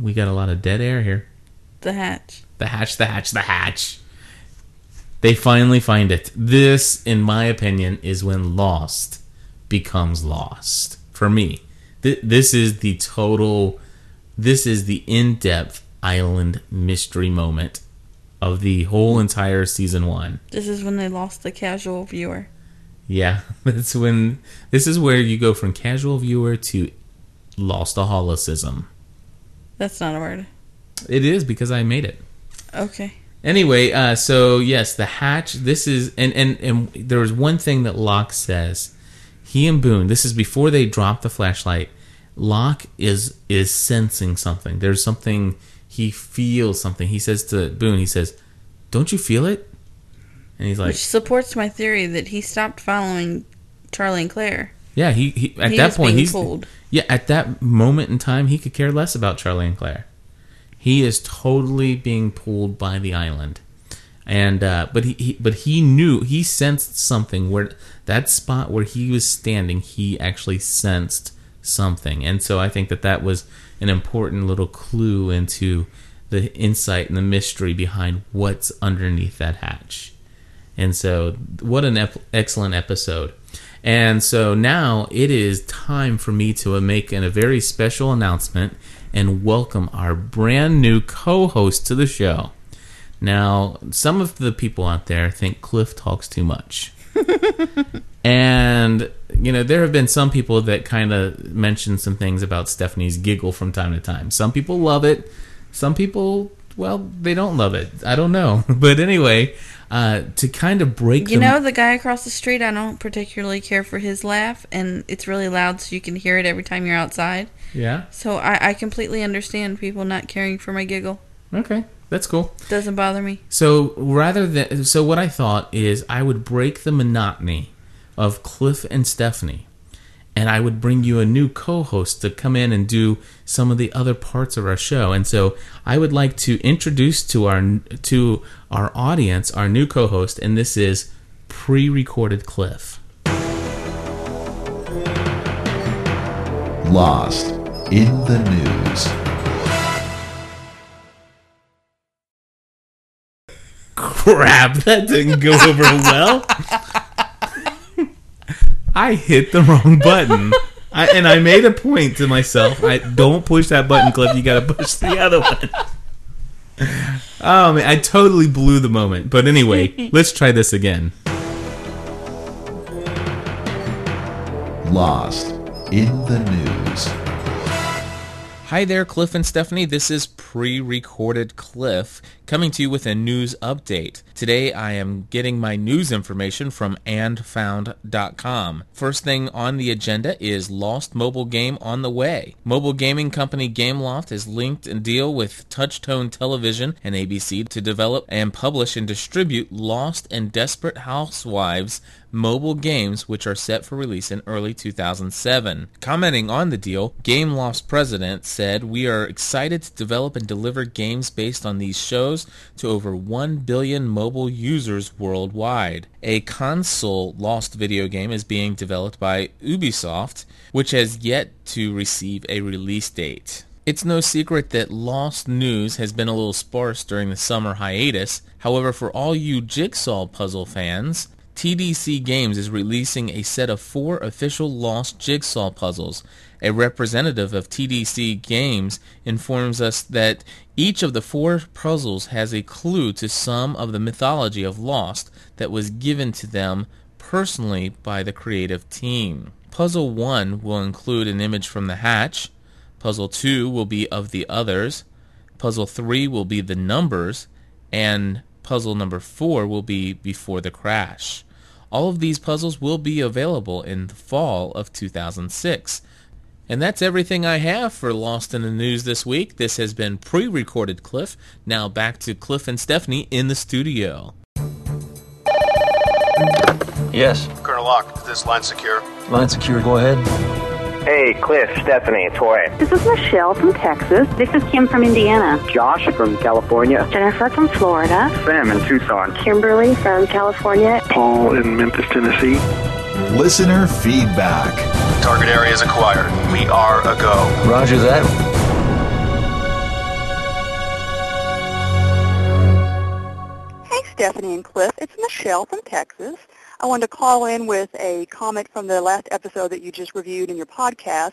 We got a lot of dead air here. The hatch. The hatch, the hatch, the hatch. They finally find it. This, in my opinion, is when Lost becomes Lost. For me, Th- this is the total, this is the in depth island mystery moment of the whole entire season one. This is when they lost the casual viewer. Yeah, *laughs* that's when, this is where you go from casual viewer to Lostaholicism. That's not a word. It is because I made it. Okay. Anyway, uh, so yes, the hatch. This is and and and there was one thing that Locke says. He and Boone. This is before they drop the flashlight. Locke is is sensing something. There's something he feels something. He says to Boone. He says, "Don't you feel it?" And he's like, Which supports my theory that he stopped following Charlie and Claire. "Yeah." He, he at He that point he's pulled. yeah. At that moment in time, he could care less about Charlie and Claire. He is totally being pulled by the island, and uh, but he, he but he knew he sensed something where that spot where he was standing, he actually sensed something, and so I think that that was an important little clue into the insight and the mystery behind what's underneath that hatch. And so, what an ep- excellent episode. And so now it is time for me to uh, make an, a very special announcement and welcome our brand new co host to the show. Now, some of the people out there think Cliff talks too much. *laughs* and, you know, there have been some people that kind of mention some things about Stephanie's giggle from time to time. Some people love it. Some people, well, they don't love it. I don't know. *laughs* But anyway, uh, to kind of break You know, the guy across the street, I don't particularly care for his laugh, and it's really loud, so you can hear it every time you're outside. Yeah. So I, I completely understand people not caring for my giggle. Okay, that's cool. Doesn't bother me. So rather than so, what I thought is I would break the monotony of Cliff and Stephanie, and I would bring you a new co-host to come in and do some of the other parts of our show. And so I would like to introduce to our to our audience our new co-host, and this is pre-recorded Cliff. Lost in the news. Crap, that didn't go over well. *laughs* I hit the wrong button. *laughs* I, and I made a point to myself. I don't push that button, Cliff. You got to push the other one. Oh man, I totally blew the moment. But anyway, *laughs* let's try this again. Lost in the news. Hi there, Cliff and Stephanie. This is pre recorded Cliff coming to you with a news update. Today I am getting my news information from andfound.com. First thing on the agenda is Lost mobile game on the way. Mobile gaming company Gameloft is linked and deal with Touchtone Television and ABC to develop and publish and distribute Lost and Desperate Housewives mobile games which are set for release in early 2007. Commenting on the deal, Gameloft's president said, "We are excited to develop and deliver games based on these shows to over 1 billion mobile users worldwide. A console Lost video game is being developed by Ubisoft, which has yet to receive a release date." It's no secret that Lost news has been a little sparse during the summer hiatus. However, for all you Jigsaw puzzle fans, TDC Games is releasing a set of four official Lost Jigsaw puzzles. A representative of TDC Games informs us that each of the four puzzles has a clue to some of the mythology of Lost that was given to them personally by the creative team. Puzzle 1 will include an image from the hatch. Puzzle 2 will be of the others. Puzzle 3 will be the numbers. And puzzle number 4 will be before the crash. All of these puzzles will be available in the fall of 2006. And that's everything I have for Lost in the News this week. This has been pre recorded Cliff. Now back to Cliff and Stephanie in the studio. Yes. Colonel Locke, is this line secure? Line secure, go ahead. Hey, Cliff, Stephanie, Toy. This is Michelle from Texas. This is Kim from Indiana. Josh from California. Jennifer from Florida. Sam in Tucson. Kimberly from California. Paul in Memphis, Tennessee. Listener feedback. Target area is acquired. We are a go. Roger that. Hey, Stephanie and Cliff. It's Michelle from Texas. I wanted to call in with a comment from the last episode that you just reviewed in your podcast,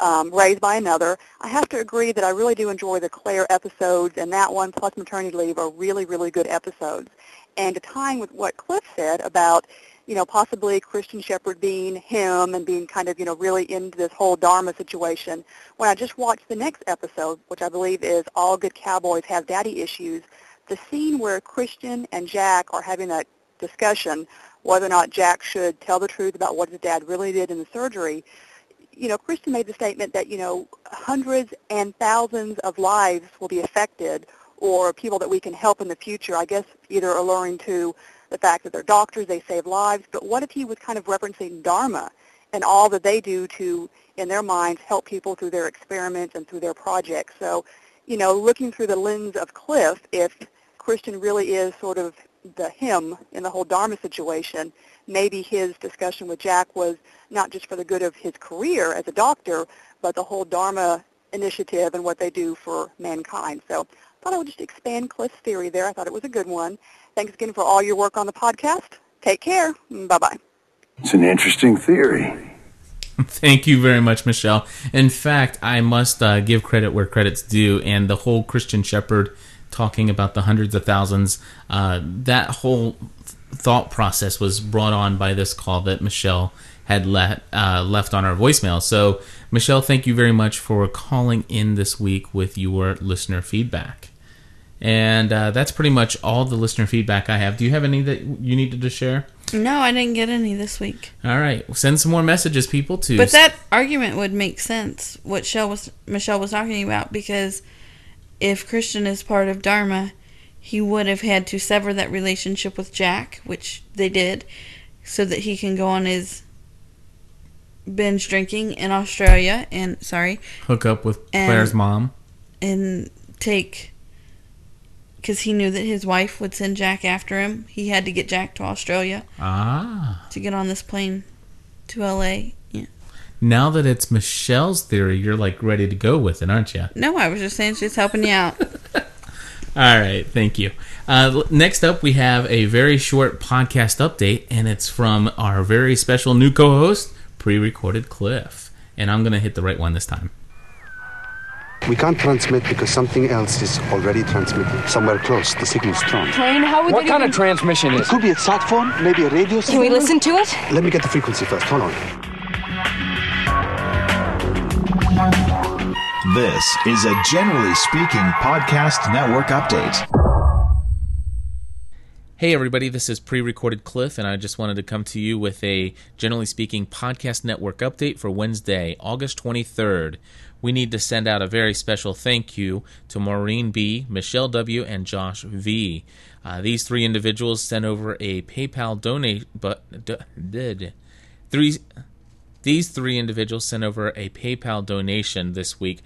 um, Raised by Another. I have to agree that I really do enjoy the Claire episodes, and that one plus Maternity Leave are really, really good episodes. And to tying with what Cliff said about, you know, possibly Christian Shepherd being him and being kind of, you know, really into this whole Dharma situation, when I just watched the next episode, which I believe is All Good Cowboys Have Daddy Issues, the scene where Christian and Jack are having that discussion whether or not Jack should tell the truth about what his dad really did in the surgery, you know, Christian made the statement that, you know, hundreds and thousands of lives will be affected or people that we can help in the future, I guess either alluring to the fact that they're doctors, they save lives, but what if he was kind of referencing Dharma and all that they do to, in their minds, help people through their experiments and through their projects? So, you know, looking through the lens of Cliff, if Christian really is sort of the him in the whole Dharma situation, maybe his discussion with Jack was not just for the good of his career as a doctor, but the whole Dharma initiative and what they do for mankind. So I thought I would just expand Cliff's theory there. I thought it was a good one. Thanks again for all your work on the podcast. Take care. Bye-bye. It's an interesting theory. *laughs* Thank you very much, Michelle. In fact, I must uh, give credit where credit's due, and the whole Christian Shepherd talking about the hundreds of thousands, uh, that whole thought process was brought on by this call that Michelle had let, uh, left on our voicemail. So, Michelle, thank you very much for calling in this week with your listener feedback. And uh, that's pretty much all the listener feedback I have. Do you have any that you needed to share? No, I didn't get any this week. All right, send some more messages, people. To but that argument would make sense. What Michelle was Michelle was talking about because if Christian is part of Dharma, he would have had to sever that relationship with Jack, which they did, so that he can go on his binge drinking in Australia and sorry, hook up with Claire's mom and take because he knew that his wife would send Jack after him. He had to get Jack to Australia. Ah. To get on this plane to LA. Yeah. now that it's Michelle's theory, you're like ready to go with it, aren't you? No, I was just saying she's helping you out. *laughs* All right, thank you. Uh, next up, we have a very short podcast update, and it's from our very special new co host, pre recorded Cliff. And I'm going to hit the right one this time. We can't transmit because something else is already transmitting. Somewhere close, the signal's strong. Plane, how would What they kind even- of transmission is it? could be a sat phone, maybe a radio Can we listen to it? Let me get the frequency first. Hold on. This is a Generally Speaking Podcast Network update. Hey, everybody, this is pre recorded Cliff, and I just wanted to come to you with a generally speaking podcast network update for Wednesday, August 23rd. We need to send out a very special thank you to Maureen B., Michelle W., and Josh V. Uh, these three individuals sent over a PayPal donate, but d- did three. These three individuals sent over a PayPal donation this week.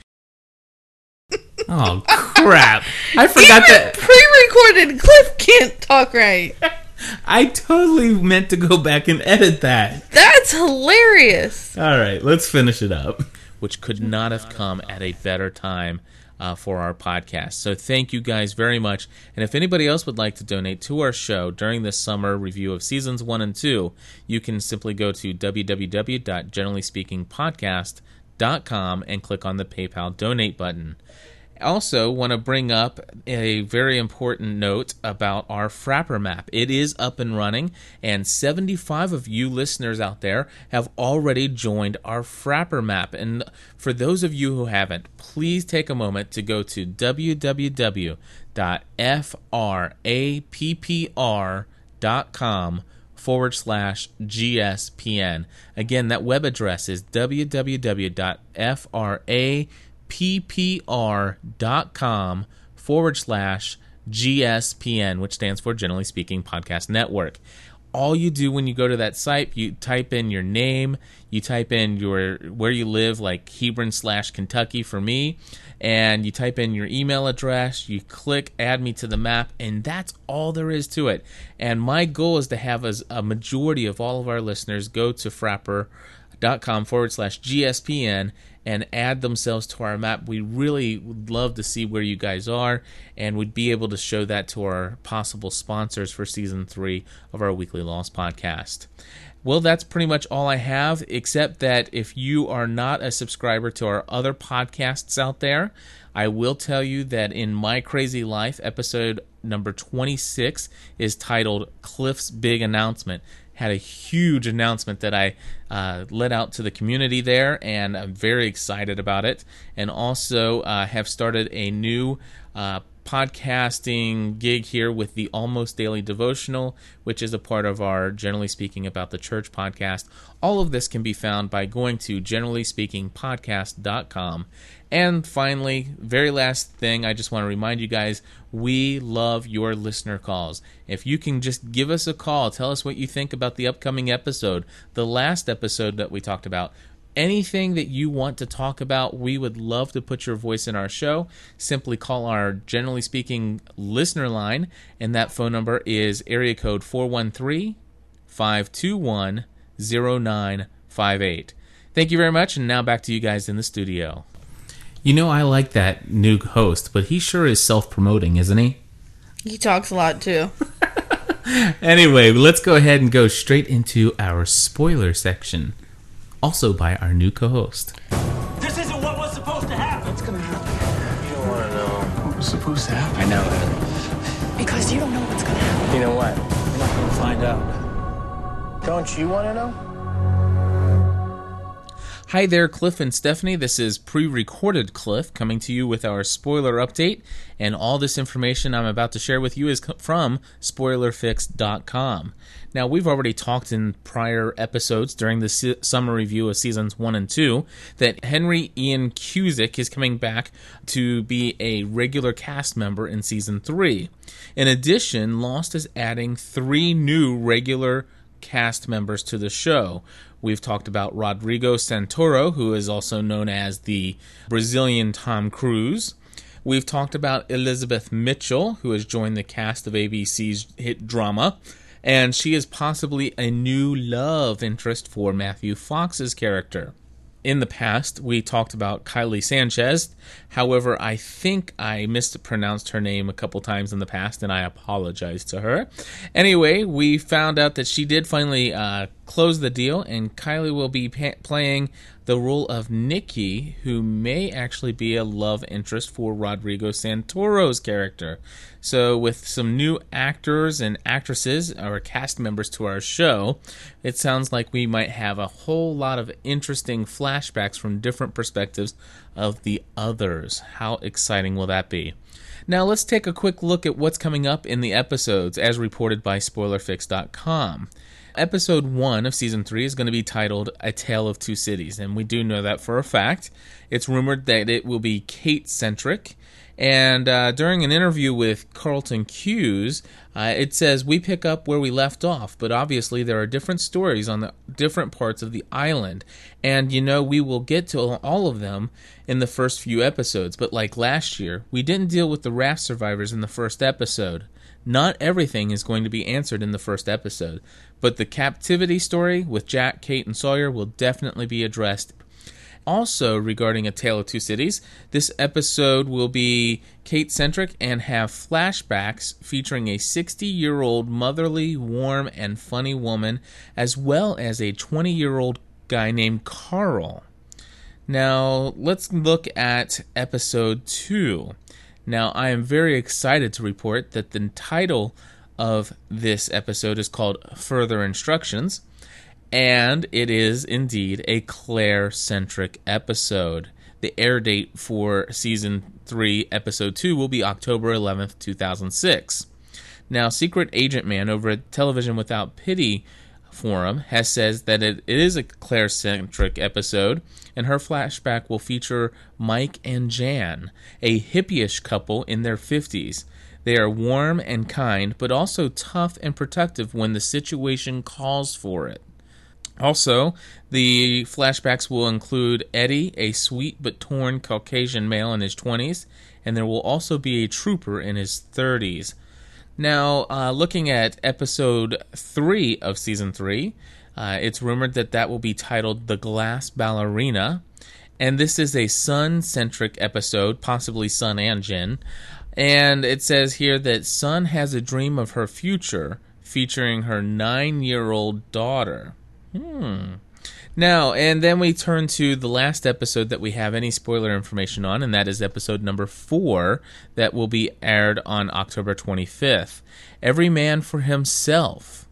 *laughs* Oh crap! I forgot Even that. pre-recorded Cliff can't talk right. *laughs* I totally meant to go back and edit that. That's hilarious. All right, let's finish it up. Which could not have come at a better time uh, for our podcast. So thank you guys very much. And if anybody else would like to donate to our show during this summer review of seasons one and two, you can simply go to www.generallyspeakingpodcast.com and click on the PayPal donate button. Also, want to bring up a very important note about our Frappr map. It is up and running, and 75 of you listeners out there have already joined our Frappr map. And for those of you who haven't, please take a moment to go to www.frappr.com forward slash GSPN. Again, that web address is www.frappr.com forward slash GSPN, which stands for Generally Speaking Podcast Network. All you do when you go to that site, you type in your name, you type in your where you live, like Hebron slash Kentucky for me, and you type in your email address, you click add me to the map, and that's all there is to it. And my goal is to have as a majority of all of our listeners go to frappr.com forward slash GSPN and add themselves to our map. We really would love to see where you guys are, and we'd be able to show that to our possible sponsors for season three of our Weekly Lost podcast. Well, that's pretty much all I have, except that if you are not a subscriber to our other podcasts out there, I will tell you that in My Crazy Life, episode number 26 is titled Cliff's Big Announcement. Had a huge announcement that I uh, let out to the community there, and I'm very excited about it. And also uh, have started a new uh, podcasting gig here with the Almost Daily Devotional, which is a part of our Generally Speaking About the Church podcast. All of this can be found by going to generallyspeakingpodcast.com. And finally, very last thing, I just want to remind you guys we love your listener calls. If you can just give us a call, tell us what you think about the upcoming episode, the last episode that we talked about anything that you want to talk about, we would love to put your voice in our show. Simply call our generally speaking listener line, and that phone number is area code 413 521 0958. Thank you very much, and now back to you guys in the studio. You know, I like that new host, but he sure is self promoting, isn't he? He talks a lot too. *laughs* Anyway, let's go ahead and go straight into our spoiler section, also by our new co host. This isn't what was supposed to happen. What's gonna happen? You don't want to know what was supposed to happen. I know it. Because you don't know what's gonna happen. You know what? We're not going to find out. Don't you want to know? Hi there, Cliff and Stephanie. This is pre recorded Cliff coming to you with our spoiler update. And all this information I'm about to share with you is from SpoilerFix.com. Now, we've already talked in prior episodes during the se- summer review of seasons 1 and 2 that Henry Ian Cusick is coming back to be a regular cast member in season 3. In addition, Lost is adding three new regular cast members to the show. We've talked about Rodrigo Santoro, who is also known as the Brazilian Tom Cruise. We've talked about Elizabeth Mitchell, who has joined the cast of ABC's hit drama, and she is possibly a new love interest for Matthew Fox's character. In the past, we talked about Kiele Sanchez. However, I think I mispronounced her name a couple times in the past, and I apologize to her. Anyway, we found out that she did finally uh, close the deal, and Kiele will be pa- playing the role of Nikki, who may actually be a love interest for Rodrigo Santoro's character. So, with some new actors and actresses or cast members to our show, it sounds like we might have a whole lot of interesting flashbacks from different perspectives of the others. How exciting will that be? Now, let's take a quick look at what's coming up in the episodes as reported by SpoilerFix.com. Episode 1 of Season 3 is going to be titled A Tale of Two Cities, and we do know that for a fact. It's rumored that it will be Kate centric. And uh, during an interview with Carlton Cuse, uh, it says, We pick up where we left off, but obviously there are different stories on the different parts of the island. And, you know, we will get to all of them in the first few episodes. But like last year, we didn't deal with the raft survivors in the first episode. Not everything is going to be answered in the first episode, but the captivity story with Jack, Kate, and Sawyer will definitely be addressed. Also, regarding A Tale of Two Cities, this episode will be Kate centric and have flashbacks featuring a 60 year old motherly, warm, and funny woman, as well as a 20 year old guy named Carl. Now, let's look at episode 2. Now, I am very excited to report that the title of this episode is called Further Instructions, and it is indeed a Claire centric episode. The air date for season 3, episode 2 will be October 11th, 2006. Now, Secret Agent Man over at Television Without Pity forum has says that it, it is a Claire centric episode, and her flashback will feature Mike and Jan, a hippie-ish couple in their 50s. They are warm and kind, but also tough and protective when the situation calls for it. Also, the flashbacks will include Eddie, a sweet but torn Caucasian male in his 20s, and there will also be a trooper in his 30s. Now, uh, looking at episode 3 of season 3, uh, it's rumored that that will be titled The Glass Ballerina. And this is a Sun centric episode, possibly Sun and Jin. And it says here that Sun has a dream of her future featuring her nine year old daughter. Hmm. Now, and then we turn to the last episode that we have any spoiler information on, and that is episode number four that will be aired on October 25th. Every Man for Himself.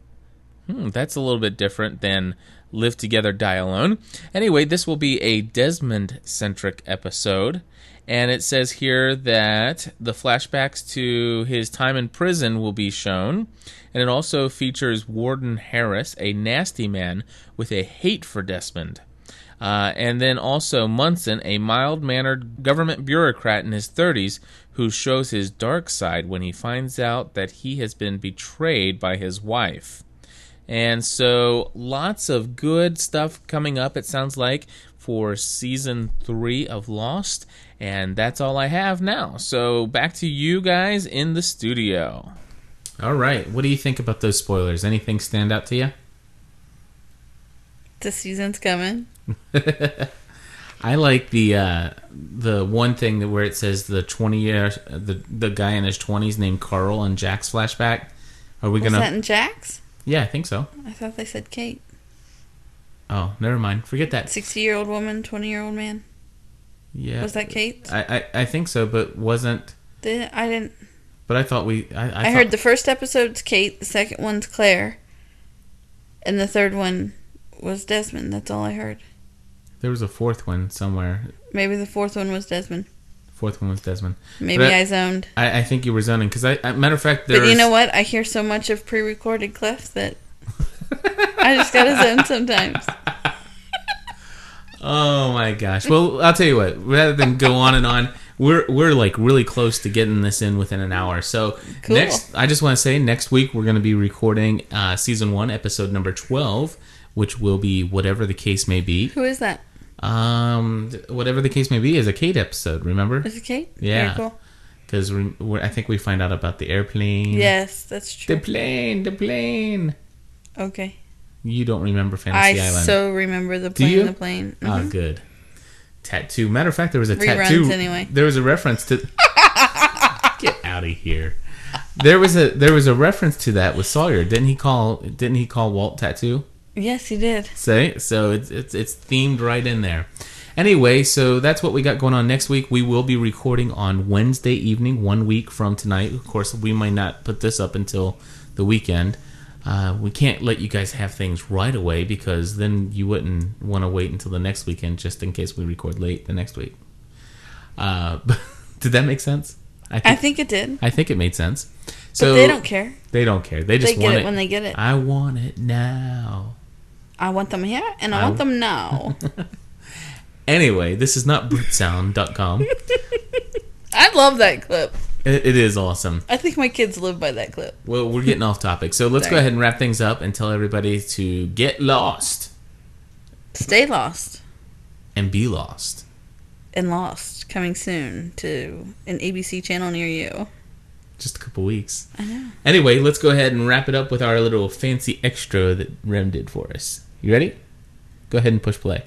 Hmm, that's a little bit different than Live Together, Die Alone. Anyway, this will be a Desmond centric episode. And it says here that the flashbacks to his time in prison will be shown. And it also features Warden Harris, a nasty man with a hate for Desmond. Uh, and then also Munson, a mild mannered government bureaucrat in his 30s who shows his dark side when he finds out that he has been betrayed by his wife. And so, lots of good stuff coming up, it sounds like, for season three of Lost. And that's all I have now. So, back to you guys in the studio. All right. What do you think about those spoilers? Anything stand out to you? The season's coming. *laughs* I like the uh, the one thing that where it says the twenty year the the guy in his twenties named Carl and Jack's flashback. Are we Was gonna? that in Jack's? Yeah, I think so. I thought they said Kate. Oh, never mind. Forget that. 60 year old woman, 20 year old man. Yeah. Was that Kate? I, I, I think so, but wasn't. Did I didn't. But I thought we. I, I, I, thought- heard the first episode's Kate, the second one's Claire, and the third one was Desmond. That's all I heard. there was a fourth one somewhere. Maybe the fourth one was Desmond. Fourth one was Desmond. Maybe But I zoned. I, I think you were zoning because I, I matter of fact, But you know what? I hear so much of pre-recorded clips that *laughs* I just gotta zone sometimes. Oh my gosh! Well, I'll tell you what. Rather than go on and on, we're we're like really close to getting this in within an hour. So Cool. next, I just want to say next week we're going to be recording uh, season one, episode number twelve, which will be whatever the case may be. Who is that? Um, whatever the case may be is a Kate episode. Remember? Is it Kate? Yeah. Very cool. Because I think we find out about the airplane. Yes, that's true. The plane, the plane. Okay. You don't remember I Fantasy Island? I so remember the Do plane, you? the plane. Oh, Mhm. good. Tattoo. Matter of fact, there was a Reruns tattoo. anyway. There was a reference to. *laughs* Get out of here. There was a there was a reference to that with Sawyer. Didn't he call Didn't he call Walt Tattoo? Yes, he did. Say so it's it's it's themed right in there. Anyway, so that's what we got going on next week. We will be recording on Wednesday evening, one week from tonight. Of course, we might not put this up until the weekend. Uh, we can't let you guys have things right away because then you wouldn't want to wait until the next weekend just in case we record late the next week. Uh, *laughs* did that make sense? I think it did. I think it made sense. So they don't care. They don't care. They just They get want it when they get it. I want it now. I want them here and I, I- want them now. *laughs* Anyway, this is not brutesound.com. *laughs* I love that clip. It, it is awesome. I think my kids live by that clip. Well, we're getting off topic. So let's go ahead and wrap things up and tell everybody to get lost Stay lost and be lost. and lost coming soon to an ABC channel near you. Just a couple weeks. I know. Anyway, let's go ahead and wrap it up with our little fancy extra that Rem did for us. You ready? Go ahead and push play.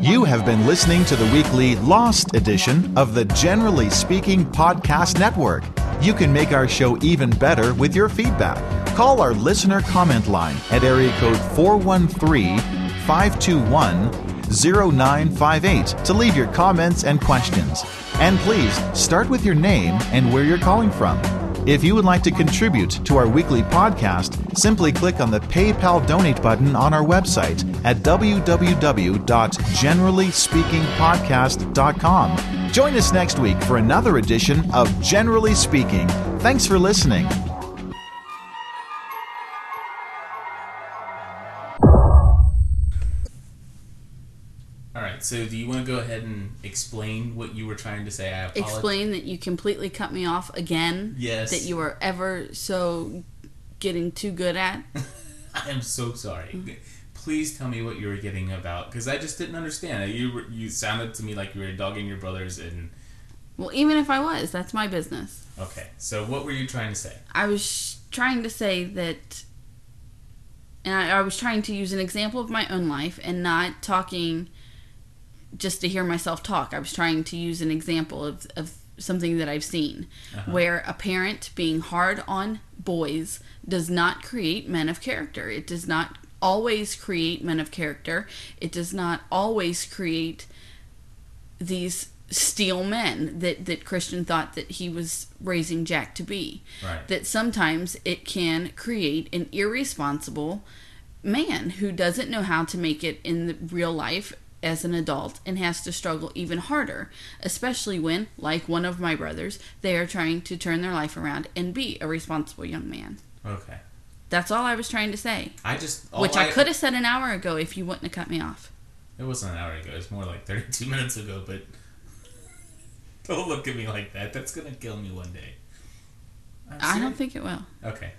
You have been listening to the weekly Lost edition of the Generally Speaking Podcast Network. You can make our show even better with your feedback. Call our listener comment line at area code 413 521 0958 to leave your comments and questions. And please start with your name and where you're calling from. If you would like to contribute to our weekly podcast, simply click on the PayPal donate button on our website at www.generallyspeakingpodcast.com. Join us next week for another edition of Generally Speaking. Thanks for listening. Right. So do you want to go ahead and explain what you were trying to say? I apologize. Explain that you completely cut me off again. Yes. That you were ever so getting too good at. *laughs* I am so sorry. Mm-hmm. Please tell me what you were getting about because I just didn't understand. You were, you sounded to me like you were dogging your brothers and Well, even if I was, that's my business. okay. So what were you trying to say? I was trying to say that, and I, I was trying to use an example of my own life and not talking just to hear myself talk. I was trying to use an example of, of something that I've seen Uh-huh. where a parent being hard on boys does not create men of character. It does not always create men of character. It does not always create these steel men that, that Christian thought that he was raising Jack to be. Right. That sometimes it can create an irresponsible man who doesn't know how to make it in the real life as an adult and has to struggle even harder, especially when, like one of my brothers, they are trying to turn their life around and be a responsible young man. Okay. That's all I was trying to say. I just Which I, I- could have said an hour ago if you wouldn't have cut me off. It wasn't an hour ago. It was more like 32 *laughs* minutes ago, but *laughs* don't look at me like that. That's going to kill me one day. I'm don't think it will. Okay.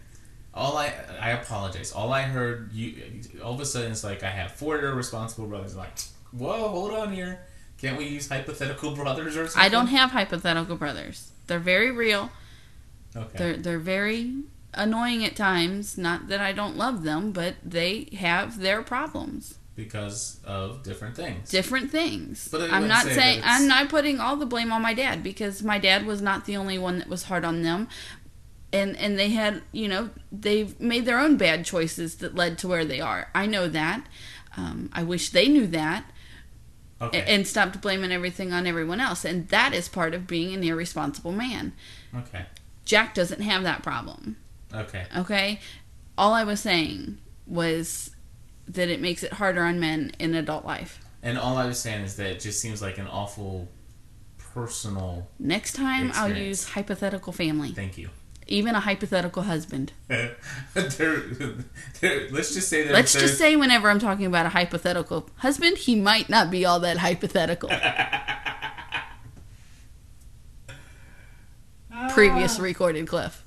All I I apologize. All I heard you all of a sudden it's like I have four irresponsible brothers. Like, whoa, hold on here. Can't we use hypothetical brothers or something? I don't have hypothetical brothers. They're very real. Okay. They're they're very annoying at times. Not that I don't love them, but they have their problems. because of different things. Different things. But I'm wouldn't say saying I'm not putting all the blame on my dad because my dad was not the only one that was hard on them. And and they had, you know, they've made their own bad choices that led to where they are. I know that. Um, I wish they knew that. Okay. And stopped blaming everything on everyone else. And that is part of being an irresponsible man. Okay. Jack doesn't have that problem. Okay. Okay? All I was saying was that it makes it harder on men in adult life. And all I was saying is that it just seems like an awful personal. Next time I'll use hypothetical family. Thank you. Even a hypothetical husband. *laughs* There- there- let's just say that. Let's just say whenever I'm talking about a hypothetical husband, he might not be all that hypothetical. *laughs* Previous recorded cliff.